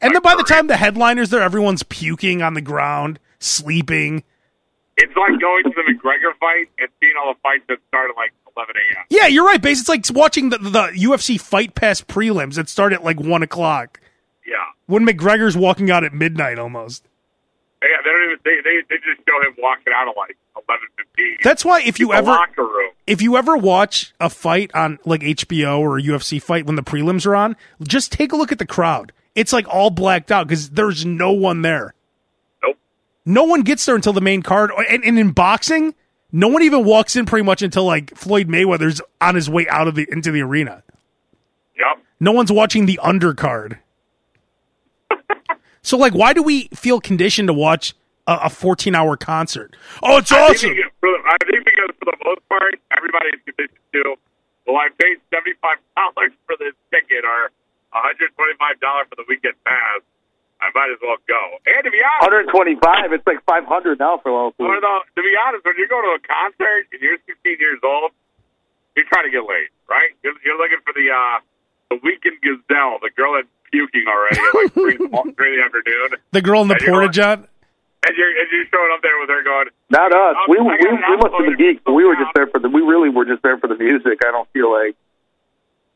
[SPEAKER 1] And then by the time the headliner's there, everyone's puking on the ground, sleeping.
[SPEAKER 3] It's like going to the McGregor fight and seeing all the fights that start at like 11 a.m.
[SPEAKER 1] Yeah, you're right, base. It's like watching the, the UFC Fight Pass prelims that start at like one o'clock
[SPEAKER 3] Yeah.
[SPEAKER 1] when McGregor's walking out at midnight almost.
[SPEAKER 3] Yeah, they don't even they, they, they just show him walking out at like 11:15.
[SPEAKER 1] That's why if you ever
[SPEAKER 3] locker room.
[SPEAKER 1] if you ever watch a fight on like HBO or a UFC fight when the prelims are on, just take a look at the crowd. It's like all blacked out because there's no one there. No one gets there until the main card. And, and in boxing, no one even walks in pretty much until like Floyd Mayweather's on his way out of the into the arena.
[SPEAKER 3] Yep.
[SPEAKER 1] No one's watching the undercard. so like, why do we feel conditioned to watch a, a 14 hour concert? Oh, it's
[SPEAKER 3] I
[SPEAKER 1] awesome.
[SPEAKER 3] think, because- for the- I think because for the most part, everybody is conditioned to. Well, I paid seventy five dollars for this ticket, or one hundred twenty five dollars for the weekend pass. I might as well go. And to be honest,
[SPEAKER 2] 125. It's like 500 now for
[SPEAKER 3] or
[SPEAKER 2] Lollapalooza.
[SPEAKER 3] the, to be honest, when you go to a concert and you're 16 years old, you're trying to get laid, right? You're, you're looking for the uh, the weekend gazelle, the girl that's puking already at like three, the- three in the afternoon.
[SPEAKER 1] The girl in the
[SPEAKER 3] Yeah,
[SPEAKER 1] porta john.
[SPEAKER 3] And you're and you're showing up there with her going,
[SPEAKER 2] Not us. We we
[SPEAKER 3] I
[SPEAKER 2] we must have been geeks, but we were just there for the. We really were just there for the music. I don't feel like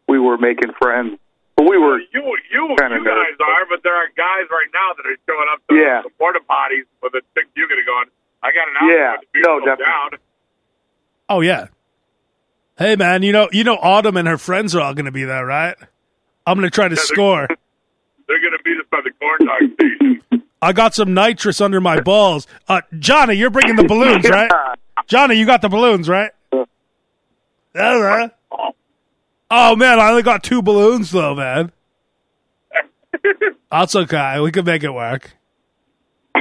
[SPEAKER 2] we were making friends, but we were.
[SPEAKER 3] you you
[SPEAKER 2] Kinda
[SPEAKER 3] you guys
[SPEAKER 2] nervous.
[SPEAKER 3] are, but there are guys right now that are showing up to
[SPEAKER 2] Yeah.
[SPEAKER 3] the porta potties with a chick you gonna go on. I got an alcohol.
[SPEAKER 2] Yeah.
[SPEAKER 3] to
[SPEAKER 2] No,
[SPEAKER 3] myself
[SPEAKER 2] definitely.
[SPEAKER 3] down.
[SPEAKER 1] Oh yeah. Hey man, you know you know Autumn and her friends are all going to be there, right? I'm going to try to
[SPEAKER 3] they're-
[SPEAKER 1] score.
[SPEAKER 3] They're gonna beat us by the corn dog station.
[SPEAKER 1] I got some nitrous under my balls. Uh, Johnny, you're bringing the balloons, right? Johnny, you got the balloons, right? Yeah, man. Oh man, I only got two balloons though, man. That's okay. We can make it work.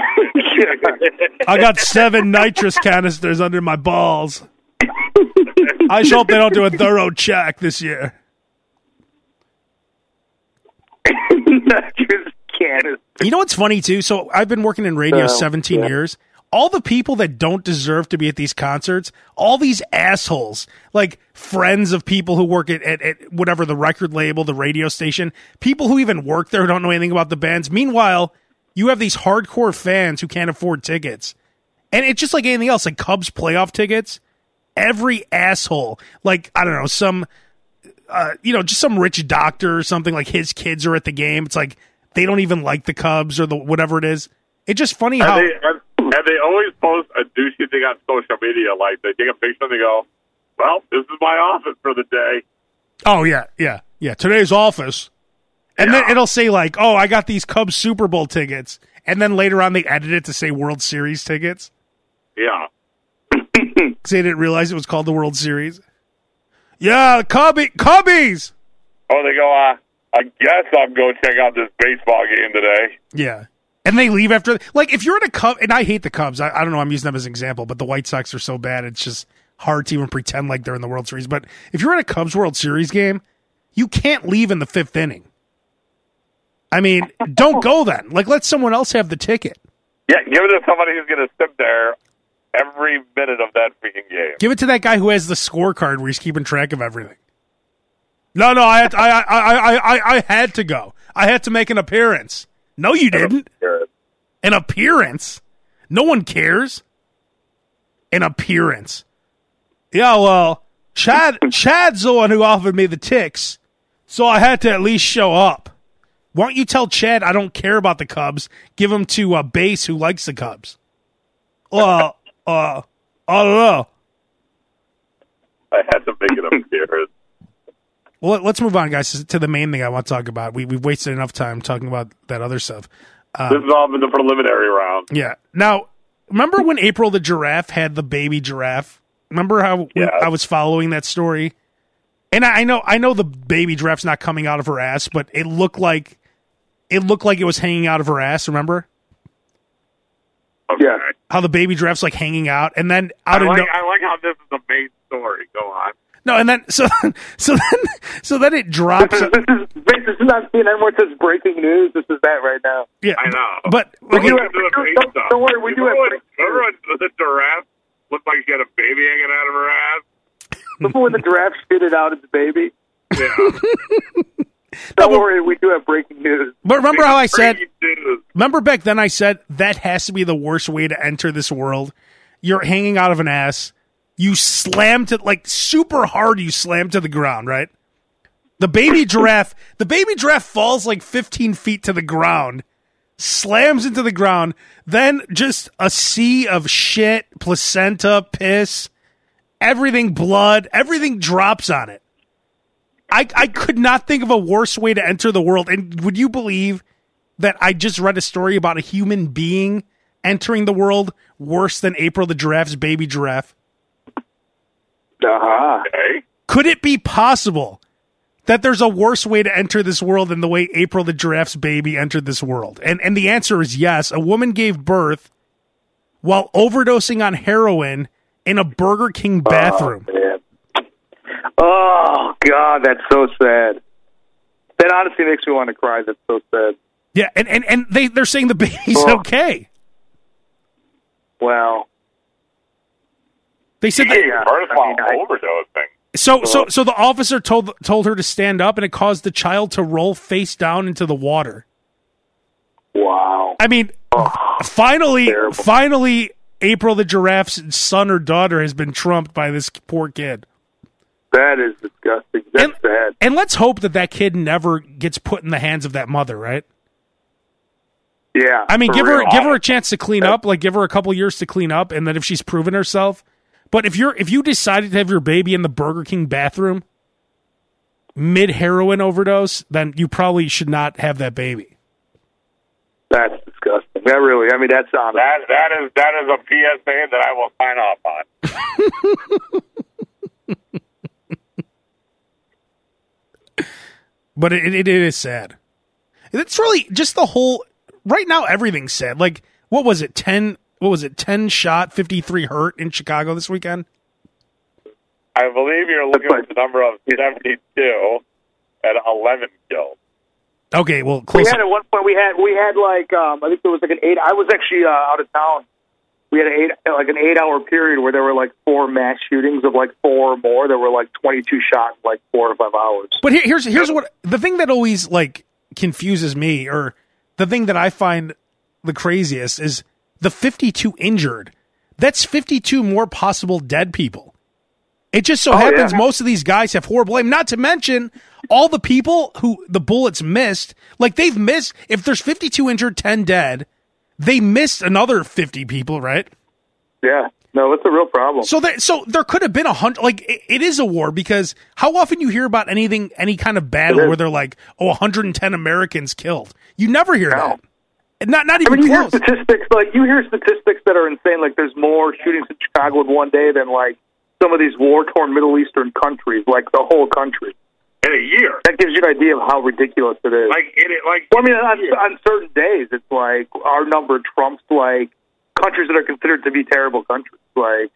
[SPEAKER 1] I got seven nitrous canisters under my balls. I just hope they don't do a thorough check this year.
[SPEAKER 2] Just can't.
[SPEAKER 1] You know what's funny too? So I've been working in radio
[SPEAKER 2] Uh,
[SPEAKER 1] 17
[SPEAKER 2] yeah.
[SPEAKER 1] years. All the people that don't deserve to be at these concerts, all these assholes, like friends of people who work at, at, at whatever the record label, the radio station, people who even work there don't know anything about the bands. Meanwhile, you have these hardcore fans who can't afford tickets. And it's just like anything else, like Cubs playoff tickets. Every asshole, like, I don't know, some uh, you know, just some rich doctor or something like his kids are at the game. It's like they don't even like the Cubs or the whatever it is. It's just funny how
[SPEAKER 3] they, and, and they always post a douchey thing on social media. Like they take a picture and they go, "Well, this is my office for the day."
[SPEAKER 1] oh yeah, yeah, yeah. Today's office, and then it'll say like, oh, I got these Cubs Super Bowl tickets, and then later on they edit it to say World Series tickets
[SPEAKER 3] Yeah.
[SPEAKER 1] because they didn't realize it was called the World Series. Yeah, Cubby, Cubbies.
[SPEAKER 3] Oh, they go. Uh, I guess I'm going to check out this baseball game today.
[SPEAKER 1] Yeah. And they leave after like if you're in a Cub and I hate the Cubs. I, I don't know, I'm using them as an example, but the White Sox are so bad it's just hard to even pretend like they're in the World Series. But if you're in a Cubs World Series game, you can't leave in the fifth inning. I mean, don't go then. Like let someone else have the ticket.
[SPEAKER 3] Yeah, give it to somebody who's going to sit there every minute of that freaking game.
[SPEAKER 1] Give it to that guy who has the scorecard where he's keeping track of everything. No, no, I had to, I, I, I, I, I had to go. I had to make an appearance. No, you didn't. An appearance? No one cares. An appearance. Yeah, well, Chad Chad's the one who offered me the ticks, so I had to at least show up. Why don't you tell Chad I don't care about the Cubs? Give them to uh, Base who likes the Cubs. Well, uh, I don't know.
[SPEAKER 3] I had to make it appearance.
[SPEAKER 1] Well, let- let's move on, guys, to the main thing I want to talk about. We we've wasted enough time talking about that other stuff.
[SPEAKER 3] Uh, this is all in the preliminary round.
[SPEAKER 1] Yeah. Now, remember when April the giraffe had the baby giraffe? Remember how
[SPEAKER 3] Yeah.
[SPEAKER 1] I was following that story? And I, I know, I know the baby giraffe's not coming out of her ass, but it looked like it looked like it was hanging out of her ass. Remember
[SPEAKER 2] Yeah.
[SPEAKER 1] how the baby giraffe's like hanging out, and then
[SPEAKER 3] I
[SPEAKER 1] out of
[SPEAKER 3] like,
[SPEAKER 1] no,
[SPEAKER 3] I like how this is the main story. Go on.
[SPEAKER 1] No, and then so so then so then it drops.
[SPEAKER 2] This is this is this is not CNN where it says breaking news. This is that right now.
[SPEAKER 1] Yeah,
[SPEAKER 3] I know.
[SPEAKER 1] but
[SPEAKER 3] We're
[SPEAKER 2] do
[SPEAKER 3] getting
[SPEAKER 2] have-
[SPEAKER 3] to the
[SPEAKER 2] we do-
[SPEAKER 3] main
[SPEAKER 2] don't- don't worry, we do
[SPEAKER 3] remember
[SPEAKER 2] have
[SPEAKER 3] when, remember when the giraffe looked like she had a baby hanging out of her ass?
[SPEAKER 2] Remember when the giraffe spit it out its baby?
[SPEAKER 3] Yeah.
[SPEAKER 2] Don't worry, we do have breaking news.
[SPEAKER 1] but remember how I said
[SPEAKER 3] news.
[SPEAKER 1] Remember back then I said that has to be the worst way to enter this world. You're hanging out of an ass. You slam to like super hard you slam to the ground, right? The baby giraffe, the baby giraffe falls like 15 feet to the ground, slams into the ground, then just a sea of shit, placenta, piss, everything blood, everything drops on it. I, I could not think of a worse way to enter the world. And would you believe that I just read a story about a human being entering the world worse than April the giraffe's baby giraffe?
[SPEAKER 2] Uh-huh.
[SPEAKER 3] Okay.
[SPEAKER 1] Could it be possible that there's a worse way to enter this world than the way April the giraffe's baby entered this world? And and the answer is yes. A woman gave birth while overdosing on heroin in a Burger King bathroom.
[SPEAKER 2] Oh, man. Oh, God, that's so sad. That honestly makes me want to cry. That's so sad.
[SPEAKER 1] yeah, and, and, and they, they're saying the baby's
[SPEAKER 2] Oh.
[SPEAKER 1] okay.
[SPEAKER 2] Wow.
[SPEAKER 1] They said that,
[SPEAKER 2] Yeah, uh,
[SPEAKER 3] First
[SPEAKER 2] I mean, I-
[SPEAKER 3] overdose thing.
[SPEAKER 1] So, so, so the officer told told her to stand up, and it caused the child to roll face down into the water.
[SPEAKER 2] Wow.
[SPEAKER 1] I mean, finally,
[SPEAKER 2] Terrible.
[SPEAKER 1] finally, April the giraffe's son or daughter has been trumped by this poor kid.
[SPEAKER 2] That is disgusting. That's
[SPEAKER 1] And-
[SPEAKER 2] sad.
[SPEAKER 1] And let's hope that that kid never gets put in the hands of that mother, right?
[SPEAKER 2] Yeah.
[SPEAKER 1] I mean,
[SPEAKER 2] for
[SPEAKER 1] give her give her a chance to clean up, like give her a couple years to clean up, and then if she's proven herself. But if you're if you decided to have your baby in the Burger King bathroom mid heroin overdose, then you probably should not have that baby.
[SPEAKER 2] That's disgusting. That really. I mean, that's honest.
[SPEAKER 3] That that is that is a PSA that I will sign off on.
[SPEAKER 1] But it, it, it is sad. It's really just the whole. Right now, everything's sad. Like, what was it? Ten? What was it? Ten shot, fifty three hurt in Chicago this weekend.
[SPEAKER 3] I believe you're looking at the number of 72 and 11 kills.
[SPEAKER 1] Okay, well,
[SPEAKER 2] We had at one point we had we had like um I think there was like an eight. I was actually uh, out of town. We had an eight like an eight hour period where there were like four mass shootings of like four or more. There were like twenty two shots in like four or five hours.
[SPEAKER 1] But here, here's here's what the thing that always like confuses me, or the thing that I find the craziest is the 52 injured. That's 52 more possible dead people. It just so
[SPEAKER 2] Oh,
[SPEAKER 1] happens
[SPEAKER 2] yeah.
[SPEAKER 1] most of these guys have horrible aim. Not to mention all the people who the bullets missed. Like they've missed. If there's 52 injured, 10 dead, they missed another 50 people, right?
[SPEAKER 2] Yeah, no, it's a real problem.
[SPEAKER 1] So there, so there could have been a hundred. Like it, it is a war because how often you hear about anything, any kind of battle where they're like, oh, 110 Americans killed. You never hear
[SPEAKER 2] No.
[SPEAKER 1] that. And Not not
[SPEAKER 2] I mean, you hear statistics like you hear statistics that are insane. Like there's more shootings in Chicago in one day than like some of these war torn Middle Eastern countries, like the whole country.
[SPEAKER 3] In a year.
[SPEAKER 2] That gives you an idea of how ridiculous it is.
[SPEAKER 3] Like, in it, like,
[SPEAKER 2] Well, I mean, on, on certain days, it's like our number trumps like countries that are considered to be terrible countries. Like,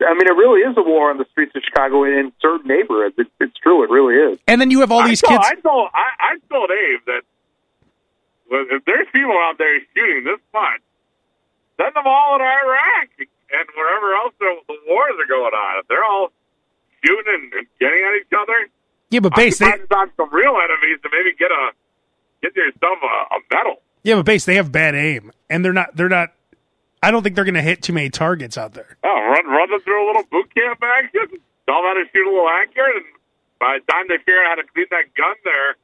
[SPEAKER 2] I mean, it really is a war on the streets of Chicago in certain neighborhoods. It, it's true, it really is.
[SPEAKER 1] And then you have all these
[SPEAKER 3] I told,
[SPEAKER 1] kids.
[SPEAKER 3] I told, I, I told Abe that well, if there's people out there shooting this much, send them all to Iraq and wherever else the, wars are going on. If they're all shooting and, and getting at each other,
[SPEAKER 1] Yeah, but base they,
[SPEAKER 3] on some real enemies to maybe get a get yourself a, a medal.
[SPEAKER 1] yeah, but base they have bad aim, and they're not they're not. I don't think they're going to hit too many targets out there.
[SPEAKER 3] Oh, run run them through a little boot camp action. Tell them how to shoot a little accurate, and by the time they figure out how to clean that gun, they're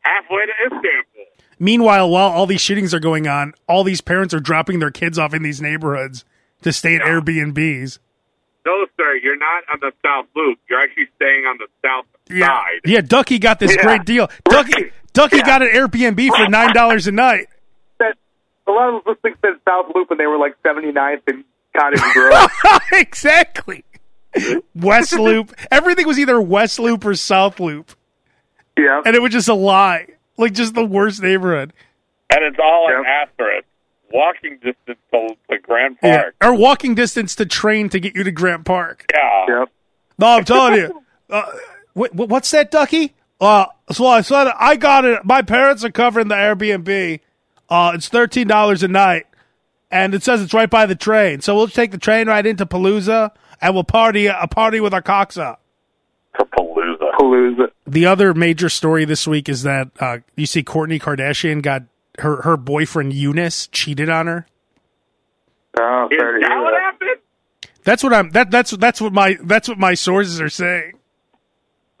[SPEAKER 3] halfway to Istanbul.
[SPEAKER 1] Meanwhile, while all these shootings are going on, all these parents are dropping their kids off in these neighborhoods to stay at
[SPEAKER 3] Yeah.
[SPEAKER 1] Airbnbs.
[SPEAKER 3] No, sir, you're not on the South Loop. You're actually staying on the South
[SPEAKER 1] Yeah,
[SPEAKER 3] side.
[SPEAKER 1] yeah. Ducky got this
[SPEAKER 2] Yeah.
[SPEAKER 1] great deal. Ducky, Ducky got an Airbnb for nine dollars a night.
[SPEAKER 2] A lot of us listening said South Loop, and they were like 79th and Cottage Grove.
[SPEAKER 1] exactly. West Loop. Everything was either West Loop or South Loop,
[SPEAKER 2] yeah,
[SPEAKER 1] and it was just a lie. Like just the worst neighborhood.
[SPEAKER 3] And it's all an
[SPEAKER 2] Yeah.
[SPEAKER 3] asterisk. Walking distance to, to Grand
[SPEAKER 1] Yeah.
[SPEAKER 3] Park.
[SPEAKER 1] Or walking distance to train to get you to Grant Park.
[SPEAKER 3] Yeah.
[SPEAKER 2] yeah.
[SPEAKER 1] No, I'm telling you. Uh, wh- wh- what's that, Ducky? Uh, so I said I got it. My parents are covering the Airbnb. Uh, it's thirteen dollars a night, and it says it's right by the train. So we'll take the train right into Palooza, and we'll party a party with our cocks up.
[SPEAKER 3] To Palooza.
[SPEAKER 2] Palooza.
[SPEAKER 1] The other major story this week is that uh, you see Kourtney Kardashian got her her boyfriend Younes cheated on her.
[SPEAKER 2] Oh,
[SPEAKER 3] Is that
[SPEAKER 2] hear
[SPEAKER 3] what
[SPEAKER 2] that.
[SPEAKER 3] happened?
[SPEAKER 1] That's what I'm. That that's that's what my that's what my sources are saying.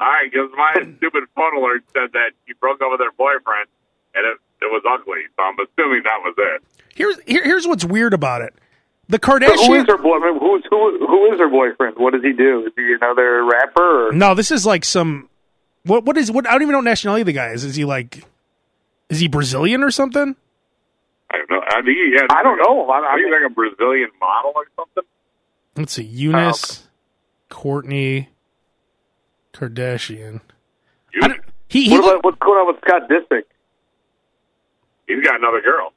[SPEAKER 3] All right, because my stupid phone alert said that she broke up with her boyfriend, and it, it was ugly. So I'm assuming that was it.
[SPEAKER 1] Here's here, here's what's weird about it. The
[SPEAKER 2] So who
[SPEAKER 1] Kardashian.
[SPEAKER 2] is her boyfriend? Who's who? Who is her boyfriend? What does he do? Is he another rapper? Or?
[SPEAKER 1] No, this is like some. What what is what? I don't even know what nationality the guy is. Is he like? Is he Brazilian or something?
[SPEAKER 3] I don't know. I think he had,
[SPEAKER 2] I don't know. I,
[SPEAKER 3] I
[SPEAKER 2] I mean,
[SPEAKER 3] he's like a Brazilian model or something.
[SPEAKER 1] Let's see. Younes, oh, Kourtney, Kardashian.
[SPEAKER 3] You,
[SPEAKER 1] he he.
[SPEAKER 2] what about what's going on with Scott Disick?
[SPEAKER 3] he's got another girl.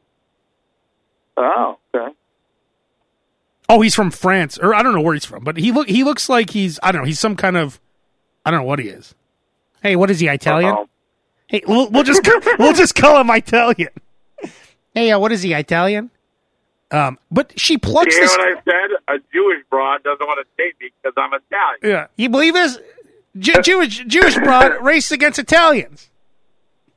[SPEAKER 2] Oh, okay.
[SPEAKER 1] Oh, he's from France, or I don't know where he's from, but he look he looks like he's I don't know. He's some kind of I don't know what he is. Hey, what is he Italian?
[SPEAKER 2] Uh-oh.
[SPEAKER 1] Hey, we'll, we'll just we'll just call him Italian. Hey, uh, what is he Italian? Um, but she
[SPEAKER 3] You
[SPEAKER 1] plucks
[SPEAKER 3] hear
[SPEAKER 1] this.
[SPEAKER 3] what I said? A Jewish broad doesn't want to date me because I'm Italian.
[SPEAKER 1] Yeah, you believe this? Jew Jewish Jewish broad raced against Italians.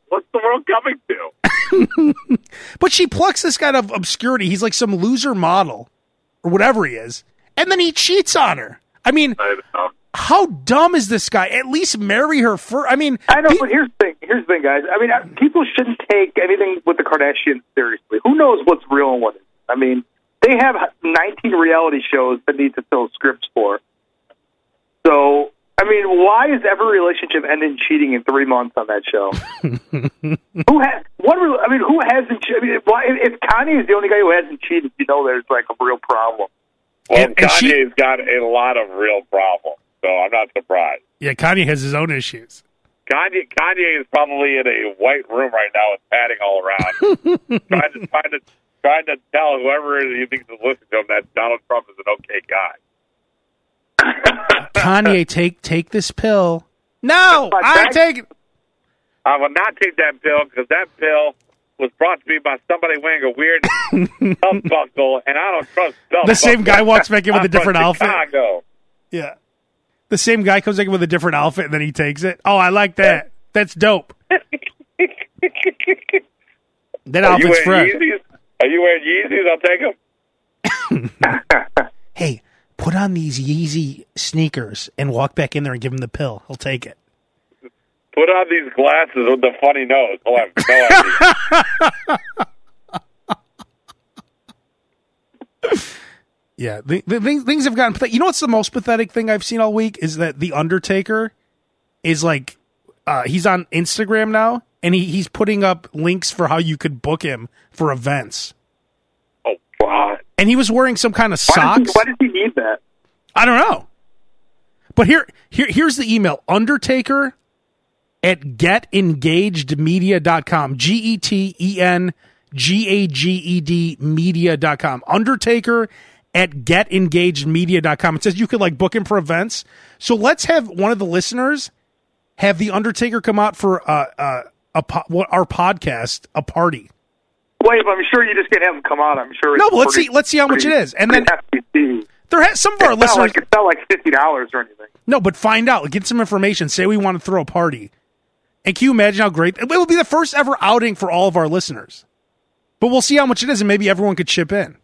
[SPEAKER 3] What's the world coming to?
[SPEAKER 1] But she plucks this kind of obscurity. He's like some loser model or whatever he is, and then he cheats on her. I mean,
[SPEAKER 3] I
[SPEAKER 1] how dumb is this guy? At least marry her first. I mean,
[SPEAKER 2] I know,
[SPEAKER 1] pe-
[SPEAKER 2] but here's the thing. Here's the thing, guys. I mean, uh, people shouldn't take anything with the Kardashians seriously. Who knows what's real and what isn't? I mean, they have 19 reality shows that need to fill scripts for. So, I mean, why is every relationship end in cheating in three months on that show? who has what? re- I mean, who hasn't? I mean, why? If if Kanye is the only guy who hasn't cheated, you know, there's like a real problem.
[SPEAKER 3] Well,
[SPEAKER 1] And- and she-
[SPEAKER 3] Kanye's got a lot of real problems, so I'm not surprised.
[SPEAKER 1] yeah, Kanye has his own issues.
[SPEAKER 3] Kanye, Kanye is probably in a white room right now with padding all around, trying to trying to trying to tell whoever it is he thinks is listening to him that Donald Trump is an okay guy.
[SPEAKER 1] Kanye, take take this pill. No, I take.
[SPEAKER 3] I will not take that pill because that pill was brought to me by somebody wearing a weird belt buckle, and I don't trust belt
[SPEAKER 1] The same guy walks back in with a different outfit.
[SPEAKER 3] Chicago.
[SPEAKER 1] Yeah. The same guy comes in with a different outfit and then he takes it. Oh, I like that. That's dope. That outfit's fresh.
[SPEAKER 3] Yeezys? Are you wearing Yeezys? I'll take them.
[SPEAKER 1] Hey, put on these Yeezy sneakers and walk back in there and give him the pill. He'll take it.
[SPEAKER 3] Put on these glasses with the funny nose. He'll have.
[SPEAKER 1] Yeah, the, the things, have gotten. You know what's the most pathetic thing I've seen all week is that the Undertaker is like, uh, he's on Instagram now and he, he's putting up links for how you could book him for events. And he was wearing some kind of
[SPEAKER 2] Why does, he,
[SPEAKER 1] socks.
[SPEAKER 2] why does he need that?
[SPEAKER 1] I don't know. But here, here here's the email. Undertaker at getengagedmedia.com. G E T E N G A G E D media.com. Undertaker at getengagedmedia.com. It says you could like book him for events. So let's have one of the listeners have the Undertaker come out for uh, uh, a po- what our podcast, a party.
[SPEAKER 2] Wait, but I'm sure you just can't have him come out. I'm sure.
[SPEAKER 1] No, but let's
[SPEAKER 2] pretty-
[SPEAKER 1] see let's see how much it is. And then
[SPEAKER 2] FTC.
[SPEAKER 1] there has some of our
[SPEAKER 2] It's not
[SPEAKER 1] listeners
[SPEAKER 2] like it's not like fifty dollars or anything.
[SPEAKER 1] No, but find out. Get some information. Say we want to throw a party. And can you imagine how great it will be the first ever outing for all of our listeners? But we'll see how much it is, and maybe everyone could chip in.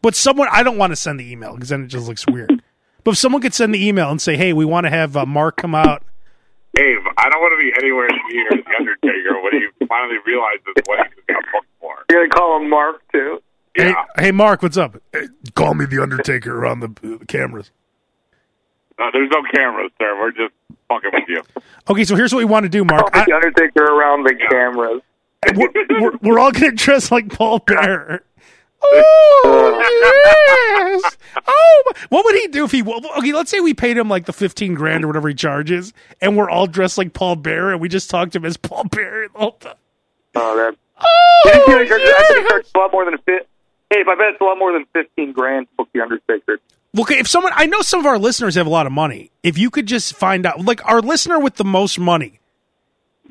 [SPEAKER 1] But someone, I don't want to send the email because then it just looks weird. but if someone could send the email and say, "Hey, we want to have uh, Mark come out,"
[SPEAKER 3] Dave, I don't want to be anywhere near the Undertaker when he finally realizes what he just got booked for.
[SPEAKER 2] You're gonna call him Mark too.
[SPEAKER 3] Yeah.
[SPEAKER 1] hey, hey, Mark, what's up? Hey, call me the Undertaker around the, uh, the cameras.
[SPEAKER 3] No, there's no cameras, sir. We're just fucking with you.
[SPEAKER 1] Okay, so here's what we want to do,
[SPEAKER 2] Call
[SPEAKER 1] Mark. I-
[SPEAKER 2] the Undertaker around the cameras.
[SPEAKER 1] we're, we're, we're all going to dress like Paul Bearer. Oh, yes. Oh, what would he do if he? Okay, let's say we paid him like the fifteen grand or whatever he charges, and we're all dressed like Paul Bearer, and we just talked to him as Paul Bearer the whole time.
[SPEAKER 2] Oh, that.
[SPEAKER 1] Oh,
[SPEAKER 2] I think he charges- I
[SPEAKER 1] yes.
[SPEAKER 2] charges a lot more than a fit. Hey, if I bet it's a lot more than fifteen grand to book the Undertaker.
[SPEAKER 1] Okay, if someone, I know some of our listeners have a lot of money. If you could just find out, like our listener with the most money,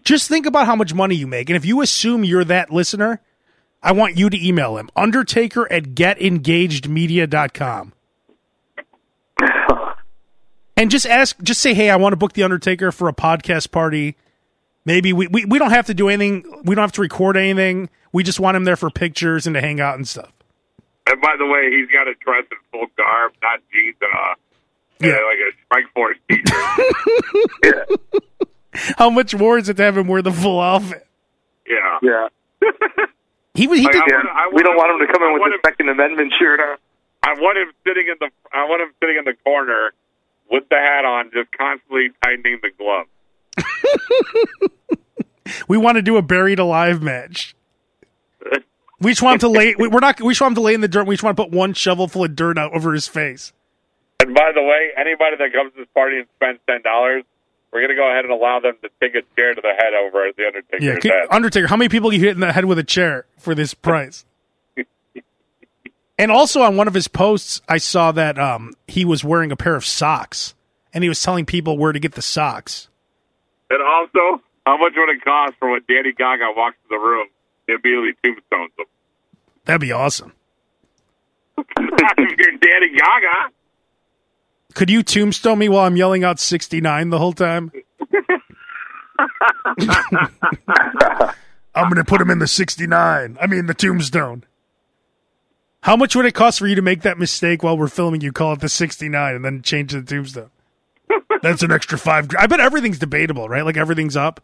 [SPEAKER 1] just think about how much money you make. And if you assume you're that listener, I want you to email him, undertaker at getengagedmedia.com. And just ask, just say, hey, I want to book the Undertaker for a podcast party. Maybe we, we, we don't have to do anything. We don't have to record anything. We just want him there for pictures and to hang out and stuff.
[SPEAKER 3] And by the way, he's got to dress in full garb, not jeans and a
[SPEAKER 1] Yeah.
[SPEAKER 3] yeah. like a Strike Force t-shirt.
[SPEAKER 1] How much more is it to have him wear the full outfit?
[SPEAKER 3] yeah.
[SPEAKER 2] Yeah.
[SPEAKER 1] He, was- he
[SPEAKER 3] Like,
[SPEAKER 1] did,
[SPEAKER 3] I wanna- I
[SPEAKER 2] we don't
[SPEAKER 3] wanna-
[SPEAKER 2] want him to come in with
[SPEAKER 3] wanna-
[SPEAKER 2] the Second Amendment shirt on.
[SPEAKER 3] I want him sitting in the. I want him sitting in the corner with the hat on, just constantly tightening the glove.
[SPEAKER 1] we want to do a buried alive match. We just want him to lay. we- We're not. We just want him to lay in the dirt. We just want to put one shovel full of dirt out over his face.
[SPEAKER 3] And by the way, anybody that comes to this party and spends ten dollars, we're gonna go ahead and allow them to take a chair to the head over as the Undertaker's
[SPEAKER 1] Yeah,
[SPEAKER 3] head.
[SPEAKER 1] Undertaker. How many people you hit in the head with a chair for this price? and also on one of his posts, I saw that um, he was wearing a pair of socks, and he was telling people where to get the socks.
[SPEAKER 3] And also, how much would it cost for when Danny Gaga walks in the room? Immediately tombstones him.
[SPEAKER 1] That'd be awesome.
[SPEAKER 3] if you're Danny Gaga,
[SPEAKER 1] Could you tombstone me while I'm yelling out 69 the whole time? I'm going to put him in the 69. I mean, the tombstone. How much would it cost for you to make that mistake while we're filming? You call it the 69 and then change the tombstone. That's an extra five. I bet everything's debatable, right? Like everything's up.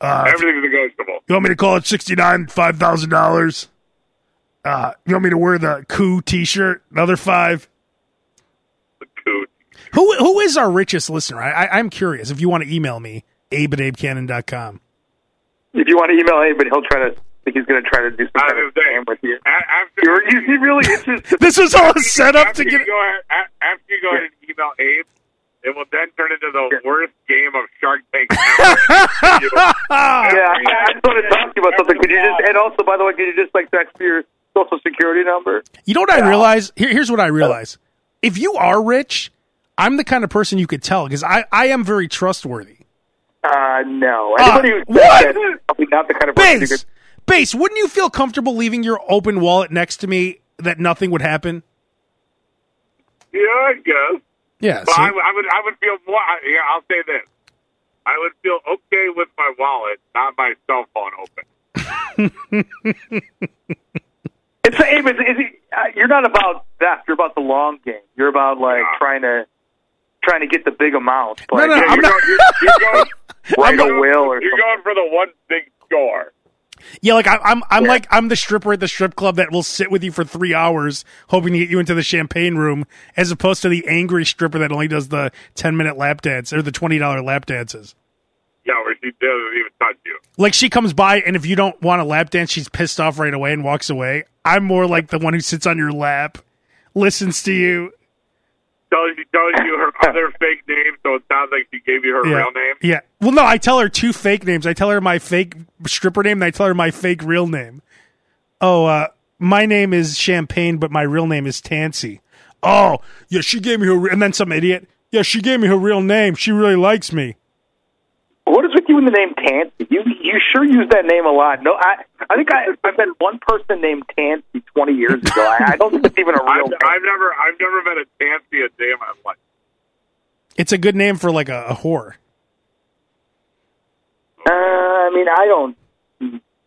[SPEAKER 1] Uh,
[SPEAKER 3] Everything's negotiable.
[SPEAKER 1] you want me to call it 69, $5,000? Uh, you want me to wear the coup t-shirt? Another five?
[SPEAKER 3] The coot.
[SPEAKER 1] Who who is our richest listener? I, I I'm curious. If you want to email me, abe at abekanan.com.
[SPEAKER 2] If you want to email anybody, he'll try to. He's going to try to do some
[SPEAKER 3] I
[SPEAKER 2] kind of game with you.
[SPEAKER 3] a- after
[SPEAKER 2] You're, you, he really is.
[SPEAKER 1] This was all set up to get.
[SPEAKER 3] you go ahead, after you go ahead and email Abe, it will then turn into the worst game of Shark Tank
[SPEAKER 2] Yeah, I, I just want to talk to you about something. Could you just? And also, by the way, could you just like text me your social security number?
[SPEAKER 1] You know what I realize? Here, here's what I realize. If you are rich, I'm the kind of person you could tell because I, I am very trustworthy.
[SPEAKER 2] Uh, no.
[SPEAKER 1] Uh,
[SPEAKER 2] Anybody who
[SPEAKER 1] what?
[SPEAKER 2] that, probably not the kind of person
[SPEAKER 1] Base,
[SPEAKER 2] could.
[SPEAKER 1] base. Wouldn't you feel comfortable leaving your open wallet next to me that nothing would happen?
[SPEAKER 3] yeah, I guess.
[SPEAKER 1] Yeah.
[SPEAKER 3] But
[SPEAKER 1] see?
[SPEAKER 3] I, would- I would, I would feel more. I- Yeah, I'll say this. I would feel okay with my wallet, not my cell phone open.
[SPEAKER 2] It's hey, but is uh, you're not about that. You're about the long game. You're about like
[SPEAKER 3] Yeah.
[SPEAKER 2] trying to trying to get the big amount.
[SPEAKER 1] No,
[SPEAKER 2] Like,
[SPEAKER 1] no,
[SPEAKER 2] yeah,
[SPEAKER 1] I'm
[SPEAKER 2] you're
[SPEAKER 1] not-
[SPEAKER 3] You're, you're going,
[SPEAKER 2] write
[SPEAKER 3] you're
[SPEAKER 2] a will or
[SPEAKER 3] You're
[SPEAKER 2] something.
[SPEAKER 3] going for the one big score.
[SPEAKER 1] Yeah, like I, I'm, I'm
[SPEAKER 2] Yeah.
[SPEAKER 1] like I'm the stripper at the strip club that will sit with you for three hours, hoping to get you into the champagne room, as opposed to the angry stripper that only does the ten minute lap dance or the twenty dollar lap dances.
[SPEAKER 3] Yeah, where she doesn't even touch you.
[SPEAKER 1] Like she comes by, and if you don't want a lap dance, she's pissed off right away and walks away. I'm more like the one who sits on your lap, listens to you.
[SPEAKER 3] Tells you, tells you her other fake name, so it sounds like she gave you her
[SPEAKER 1] Yeah.
[SPEAKER 3] real name.
[SPEAKER 1] Yeah. Well, no, I tell her two fake names. I tell her my fake stripper name, and I tell her my fake real name. Oh, uh, my name is Champagne, but my real name is Tansy. Oh, yeah, she gave me her, re- and then some idiot. Yeah, she gave me her real name. She really likes me.
[SPEAKER 2] What is with you in the name Tansy? You you sure use that name a lot. No, I I think I I met one person named Tansy 20 years ago. I, I don't think it's even a real
[SPEAKER 3] I've,
[SPEAKER 2] name.
[SPEAKER 3] I've never, I've never met a Tansy a day in my life.
[SPEAKER 1] It's a good name for like a, a whore.
[SPEAKER 2] Uh, I mean, I don't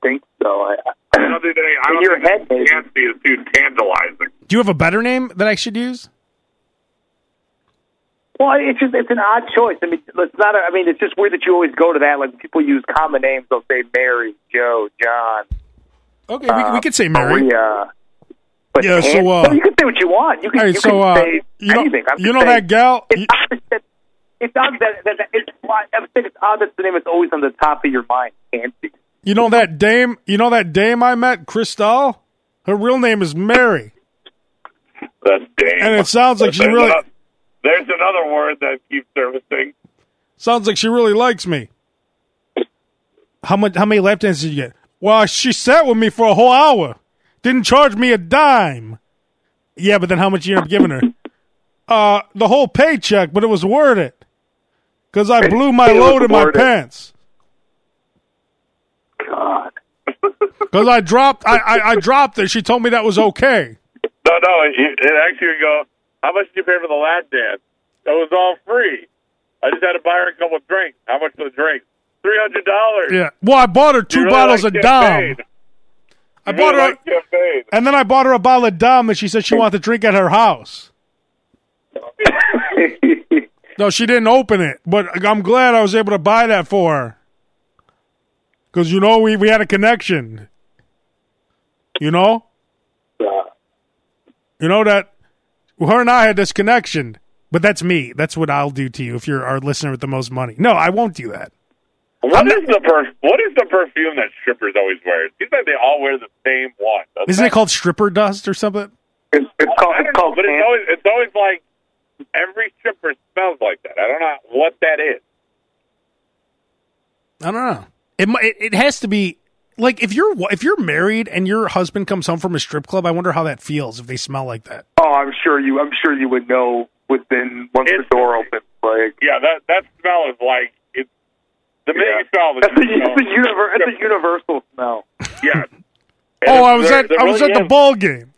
[SPEAKER 2] think so. I,
[SPEAKER 3] I don't think, they, I
[SPEAKER 2] In
[SPEAKER 3] don't
[SPEAKER 2] your
[SPEAKER 3] think
[SPEAKER 2] head, maybe.
[SPEAKER 3] Tansy is too tantalizing.
[SPEAKER 1] Do you have a better name that I should use?
[SPEAKER 2] Well, it's just it's an odd choice. I mean, it's not. A, I mean, it's just weird that you always go to that. Like people use common names. They'll say Mary, Joe, John,
[SPEAKER 1] Okay, we,
[SPEAKER 2] uh,
[SPEAKER 1] we could say Mary.
[SPEAKER 2] Maria. But
[SPEAKER 1] Yeah, so, uh,
[SPEAKER 2] no, you can say what you want. You can,
[SPEAKER 1] Hey,
[SPEAKER 2] you
[SPEAKER 1] so
[SPEAKER 2] can
[SPEAKER 1] uh,
[SPEAKER 2] say
[SPEAKER 1] you know,
[SPEAKER 2] anything. I'm
[SPEAKER 1] you know
[SPEAKER 2] saying,
[SPEAKER 1] that gal?
[SPEAKER 2] It's odd that it's odd that, that, that it's. why- I would think it's odd that the name is always on the top of your mind. Tansy.
[SPEAKER 1] You know that dame? You know that dame I met, Cristal? Her real name is Mary,
[SPEAKER 3] That's dang.
[SPEAKER 1] and it sounds like she really
[SPEAKER 3] ano- There's another word that keeps surfacing.
[SPEAKER 1] sounds like she really likes me. How much? How many lap dances did you get? Well, she sat with me for a whole hour. Didn't charge me a dime. Yeah, but then how much you end up giving her? Uh, the whole paycheck, but it was worth it. Cause I blew my
[SPEAKER 2] It
[SPEAKER 1] load in my
[SPEAKER 2] it.
[SPEAKER 1] pants.
[SPEAKER 2] God.
[SPEAKER 1] Cause I dropped, I, I, I dropped it. She told me that was okay.
[SPEAKER 3] No, no, it, it actually go, how much did you pay for the lap dance? It was all free. I just had to buy her a couple of drinks. How much for the drinks? $300.
[SPEAKER 1] Yeah. Well, I bought her two
[SPEAKER 3] really
[SPEAKER 1] bottles
[SPEAKER 3] like
[SPEAKER 1] of Dom. I
[SPEAKER 3] You
[SPEAKER 1] bought
[SPEAKER 3] really
[SPEAKER 1] her,
[SPEAKER 3] like champagne.
[SPEAKER 1] and then I bought her a bottle of Dom and she said she wanted to drink at her house. No, she didn't open it, but I'm glad I was able to buy that for her. Because, you know, we, we had a connection. You know? Yeah. You know that her and I had this connection. But that's me. That's what I'll do to you if you're our listener with the most money. No, I won't do that.
[SPEAKER 3] What is the perf- What is the perfume that strippers always wear? It seems like they all wear the same one. doesn't
[SPEAKER 1] Isn't it called stripper dust or something?
[SPEAKER 2] it's, it's called. It's
[SPEAKER 3] don't know,
[SPEAKER 2] called.
[SPEAKER 3] but it's
[SPEAKER 2] Tansy.
[SPEAKER 3] always it's always like every stripper smells like that. I don't know what that is.
[SPEAKER 1] I don't know. It, it it has to be like if you're if you're married and your husband comes home from a strip club. I wonder how that feels if they smell like that.
[SPEAKER 2] Oh, I'm sure you. I'm sure you would know within once the door opens. Like
[SPEAKER 3] Yeah, that that smell is like it's the minute
[SPEAKER 2] Yeah.
[SPEAKER 3] you smell it.
[SPEAKER 2] that's a,
[SPEAKER 3] you
[SPEAKER 2] it's a, univer- it's a universal smell.
[SPEAKER 3] yeah.
[SPEAKER 1] Oh, I was at I was at the
[SPEAKER 3] ball.
[SPEAKER 1] ball game.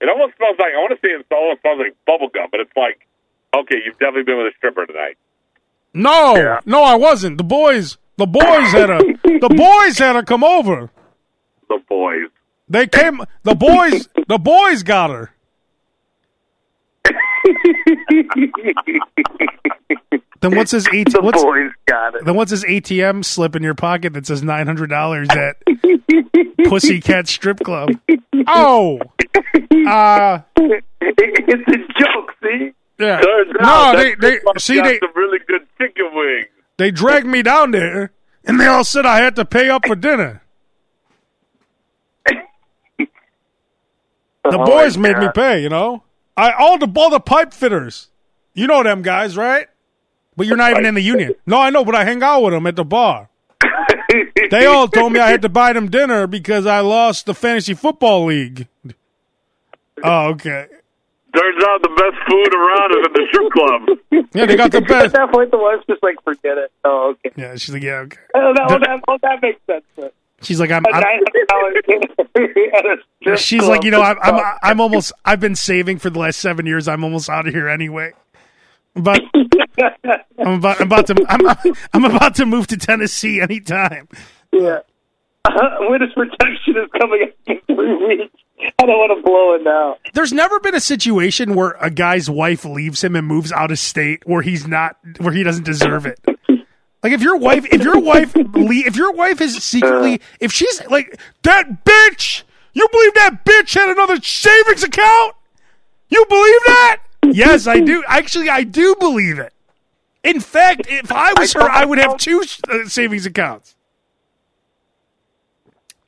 [SPEAKER 3] It almost smells like I want to say it almost smells like bubble gum, but it's like okay, you've definitely been with a stripper tonight.
[SPEAKER 1] No,
[SPEAKER 2] Yeah.
[SPEAKER 1] no, I wasn't. The boys The boys had a the boys had to come over.
[SPEAKER 3] The boys.
[SPEAKER 1] They came. The boys. The boys got her. Then what's his AT,
[SPEAKER 2] The
[SPEAKER 1] what's
[SPEAKER 2] boys got it.
[SPEAKER 1] then what's his ATM slip in your pocket that says nine hundred dollars at Pussycat Strip Club? Oh, uh,
[SPEAKER 2] It's a joke, see?
[SPEAKER 1] yeah.
[SPEAKER 3] Turns
[SPEAKER 1] No, they they see they
[SPEAKER 3] some really good chicken wings.
[SPEAKER 1] They dragged me down there, and they all said I had to pay up for dinner. The
[SPEAKER 2] Oh,
[SPEAKER 1] boys
[SPEAKER 2] my
[SPEAKER 1] made me pay, you know. I all the all the pipe fitters, you know them guys, right? But you're not even in the union. No, I know, but I hang out with them at the bar. They all told me I had to buy them dinner because I lost the fantasy football league. Oh, okay.
[SPEAKER 3] Turns out the best food around is at the strip club.
[SPEAKER 1] Yeah, they got the best.
[SPEAKER 2] At
[SPEAKER 1] best.
[SPEAKER 2] that point, the wife's just like, forget it. Oh, okay.
[SPEAKER 1] Yeah, she's like, yeah, okay.
[SPEAKER 2] Oh, that, that, oh, that makes sense. But
[SPEAKER 1] She's like, I'm.
[SPEAKER 2] a
[SPEAKER 1] I'm
[SPEAKER 2] nine hundred dollars at a strip
[SPEAKER 1] she's like, you know, I'm, I'm, I'm almost. I've been saving for the last seven years. I'm almost out of here anyway. But I'm about, I'm about to. I'm, I'm about to move to Tennessee anytime.
[SPEAKER 2] yeah. Uh-huh. Witness protection is coming up in three weeks. I don't want to blow it now.
[SPEAKER 1] There's never been a situation where a guy's wife leaves him and moves out of state where he's not where he doesn't deserve it. Like if your wife, if your wife, if your wife is secretly, if she's like that bitch, you believe that bitch had another savings account? You believe that? Yes, I do. Actually, I do believe it. In fact, if I was her, I would have two uh, savings accounts.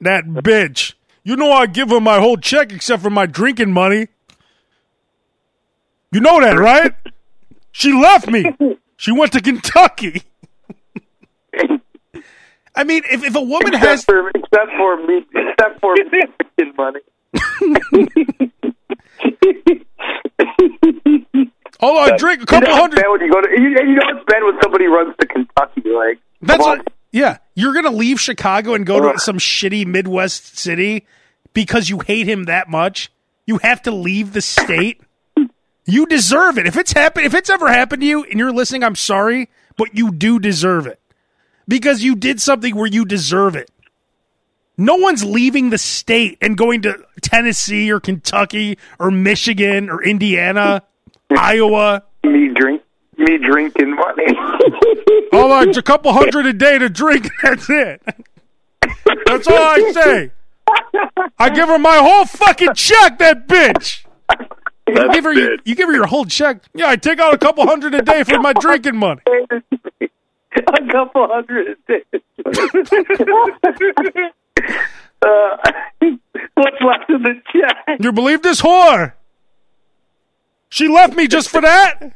[SPEAKER 1] That bitch. You know I give her my whole check except for my drinking money. You know that, right? She left me. She went to Kentucky. I mean, if, if a woman has
[SPEAKER 2] Except for, except for me, except for Mexican money.
[SPEAKER 1] oh, I drink a couple hundred.
[SPEAKER 2] when you go to, you, you know it's bad when somebody runs to Kentucky. Like
[SPEAKER 1] That's
[SPEAKER 2] come on.
[SPEAKER 1] Yeah. You're gonna leave Chicago and go to some shitty Midwest city because you hate him that much. You have to leave the state. You deserve it. If it's happened, if it's ever happened to you and you're listening, I'm sorry, but you do deserve it because you did something where you deserve it. No one's leaving the state and going to Tennessee or Kentucky or Michigan or Indiana, Iowa.
[SPEAKER 2] me drink, me drinking money.
[SPEAKER 1] Oh, like a couple hundred a day to drink. That's it. That's all I say. I give her my whole fucking check. That bitch. You give her, you, you give her your whole check. Yeah, I take out a couple hundred a day for my drinking money.
[SPEAKER 2] a couple hundred a day. uh, what's left of the check?
[SPEAKER 1] You believe this whore? She left me just for that.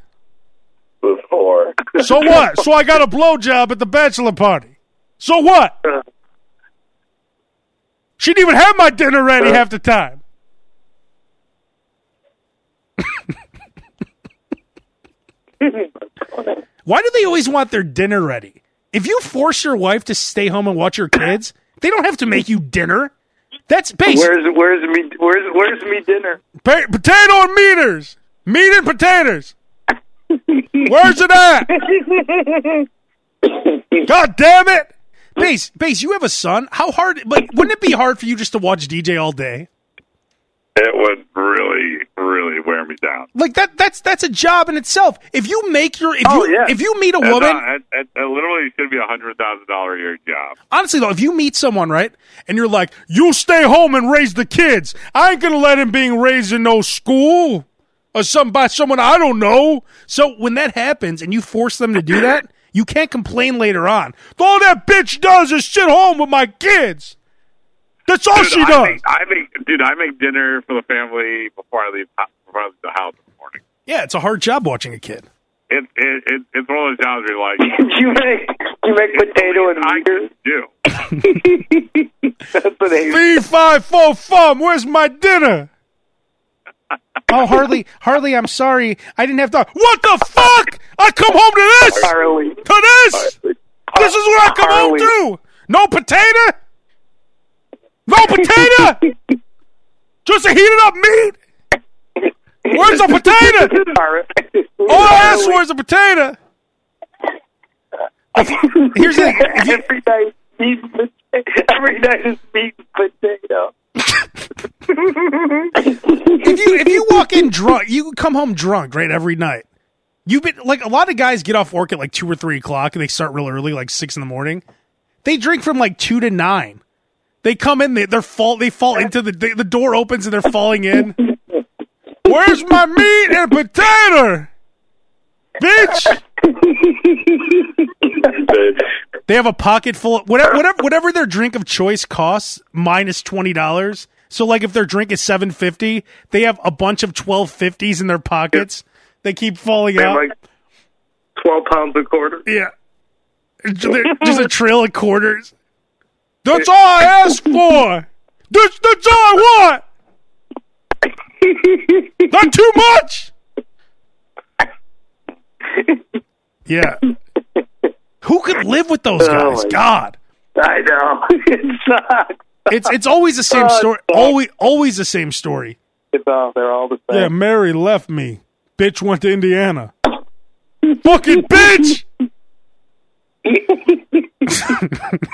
[SPEAKER 3] Before.
[SPEAKER 1] So what? So I got a blowjob at the bachelor party. So what? She didn't even have my dinner ready half the time. Why do they always want their dinner ready? If you force your wife to stay home and watch your kids, they don't have to make you dinner. That's base.
[SPEAKER 2] Where's where's me? Where's where's me dinner?
[SPEAKER 1] Pa- potato and meters. Meat and potatoes. Where's it at? God damn it. Base, base, you have a son. How hard, but wouldn't it be hard for you just to watch DJ all day?
[SPEAKER 3] It would really, really wear me down.
[SPEAKER 1] Like that, that's, that's a job in itself. If you make your, if
[SPEAKER 2] Oh,
[SPEAKER 1] you,
[SPEAKER 2] yeah.
[SPEAKER 1] if you meet a
[SPEAKER 3] It's uh,
[SPEAKER 1] woman,
[SPEAKER 3] not- it, it, it literally should be a hundred thousand dollar a year job.
[SPEAKER 1] honestly though, if you meet someone, right, and you're like, you stay home and raise the kids. I ain't gonna let him being raised in no school or some by someone I don't know. So when that happens and you force them to do that, you can't complain later on. All that bitch does is sit home with my kids. That's all
[SPEAKER 3] Dude,
[SPEAKER 1] she
[SPEAKER 3] I
[SPEAKER 1] does.
[SPEAKER 3] make, I make, dude, I make dinner for the family before I leave, before I leave the house in the morning.
[SPEAKER 1] yeah, it's a hard job watching a kid.
[SPEAKER 3] It, it, it, it's one of those jobs where you're like,
[SPEAKER 2] you make you make potato and
[SPEAKER 3] I
[SPEAKER 2] meat.
[SPEAKER 3] can do.
[SPEAKER 2] That's what they.
[SPEAKER 1] Three, five, four, fum. Where's my dinner? Oh, Harley, Harley, I'm sorry. I didn't have to. What the fuck? I come home to this.
[SPEAKER 2] Harley.
[SPEAKER 1] To this. This is what I come home to. No potato. No potato. Just a heated up meat. Where's the potato?
[SPEAKER 2] Harley.
[SPEAKER 1] All I asked for is a potato. Here's the thing. If you,
[SPEAKER 2] every night, meat and potato. Every night is meat and potato.
[SPEAKER 1] if you if you walk in drunk, you come home drunk, right? Every night. You've been like a lot of guys get off work at like two or three o'clock and they start real early, like six in the morning. They drink from like two to nine. They come in, they, they're fall, they fall into the they, the door opens and they're falling in. Where's my meat and potato, bitch? They have a pocket full of whatever whatever whatever their drink of choice costs minus twenty dollars. So like if their drink is seven fifty, they have a bunch of twelve fifties in their pockets. They keep falling
[SPEAKER 2] And
[SPEAKER 1] out.
[SPEAKER 2] like twelve pounds a quarter.
[SPEAKER 1] yeah, just a trail of quarters. That's all I asked for. That's that's all I want. Not too much. Yeah. Who could live with those
[SPEAKER 2] Oh
[SPEAKER 1] guys?
[SPEAKER 2] my-
[SPEAKER 1] God.
[SPEAKER 2] I know. it sucks.
[SPEAKER 1] It's it's always the same
[SPEAKER 2] Oh,
[SPEAKER 1] story. Always always the same story.
[SPEAKER 2] It's all, they're all the same. Yeah.
[SPEAKER 1] Mary left me. Bitch went to Indiana. Fucking bitch.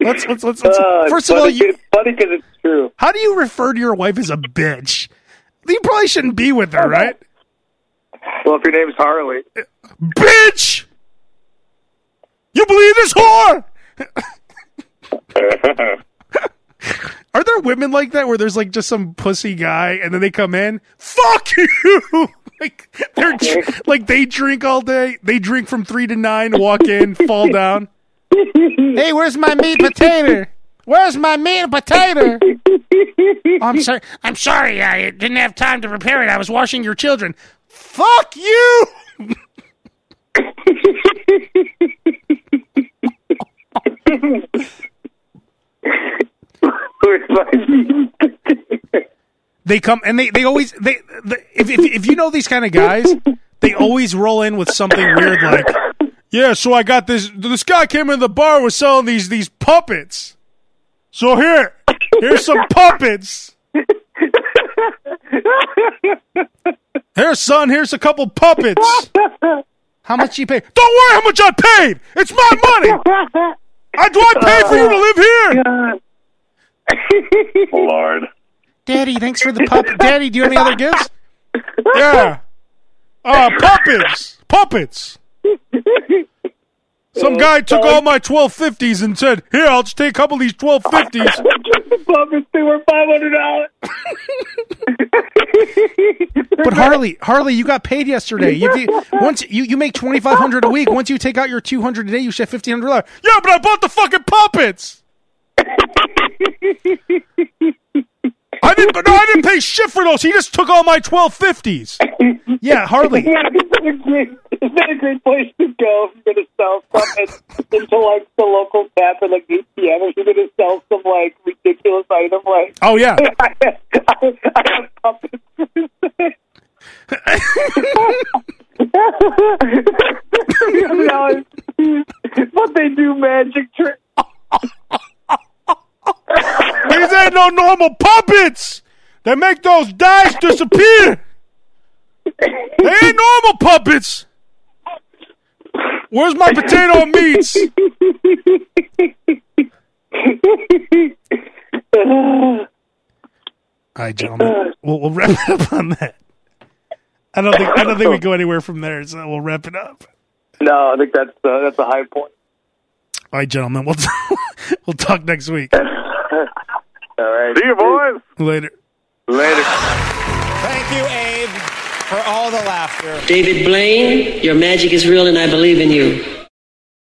[SPEAKER 1] let's let's let's, let's
[SPEAKER 2] Uh,
[SPEAKER 1] first of all, you,
[SPEAKER 2] it's funny because it's true.
[SPEAKER 1] how do you refer to your wife as a bitch? You probably shouldn't be with her, right?
[SPEAKER 2] Well, if your name's Harley,
[SPEAKER 1] Bitch. You believe this whore? Are there women like that where there's like just some pussy guy and then they come in? Fuck you! like they're dr- like they drink all day. They drink from three to nine, walk in, fall down. Hey, where's my meat potato? Where's my meat and potato? Oh, I'm sorry. I'm sorry. I didn't have time to prepare it. I was washing your children. Fuck you! they come and they they always they, they if, if if you know these kind of guys, they always roll in with something weird like, yeah. So I got this. This guy came in the bar was selling these these puppets. So here, here's some puppets. Here, son. Here's a couple puppets. How much you pay? Don't worry how much I paid. It's my money. I do I pay for you to live here?
[SPEAKER 3] Lord.
[SPEAKER 1] Daddy, thanks for the puppet. Daddy, do you have any other gifts? Yeah. Uh, puppets. Puppets. Some guy took all my 1250s and said, Here, I'll just take a couple of these 1250s.
[SPEAKER 2] puppets? They were five hundred dollars.
[SPEAKER 1] But Harley, Harley, you got paid yesterday. You, you- once you, you make 2500 a week. Once you take out your 200 a day, you should have $1,500. Yeah, but I bought the fucking puppets. I didn't, but no, I didn't pay shit for those. He just took all my 1250s. Yeah, Harley.
[SPEAKER 2] Yeah, it's a great, it's a great place to go if you're going to sell something into like the local tap or like ATM. If you're going to sell some like ridiculous item, like
[SPEAKER 1] Oh, yeah.
[SPEAKER 2] I, I, I have puppets. but they do magic tricks.
[SPEAKER 1] These ain't no normal puppets. They make those dice disappear. They ain't normal puppets. Where's my potato and meats? All right, gentlemen, we'll, we'll wrap it up on that. I don't think I don't think we go anywhere from there, so we'll wrap it up.
[SPEAKER 2] No, I think that's uh, that's a high point.
[SPEAKER 1] All right, gentlemen, we'll we'll talk next week.
[SPEAKER 2] All right.
[SPEAKER 3] See you, boys.
[SPEAKER 1] Later.
[SPEAKER 2] Later.
[SPEAKER 5] Thank you, Abe, for all the laughter.
[SPEAKER 6] David Blaine, your magic is real and I believe in you.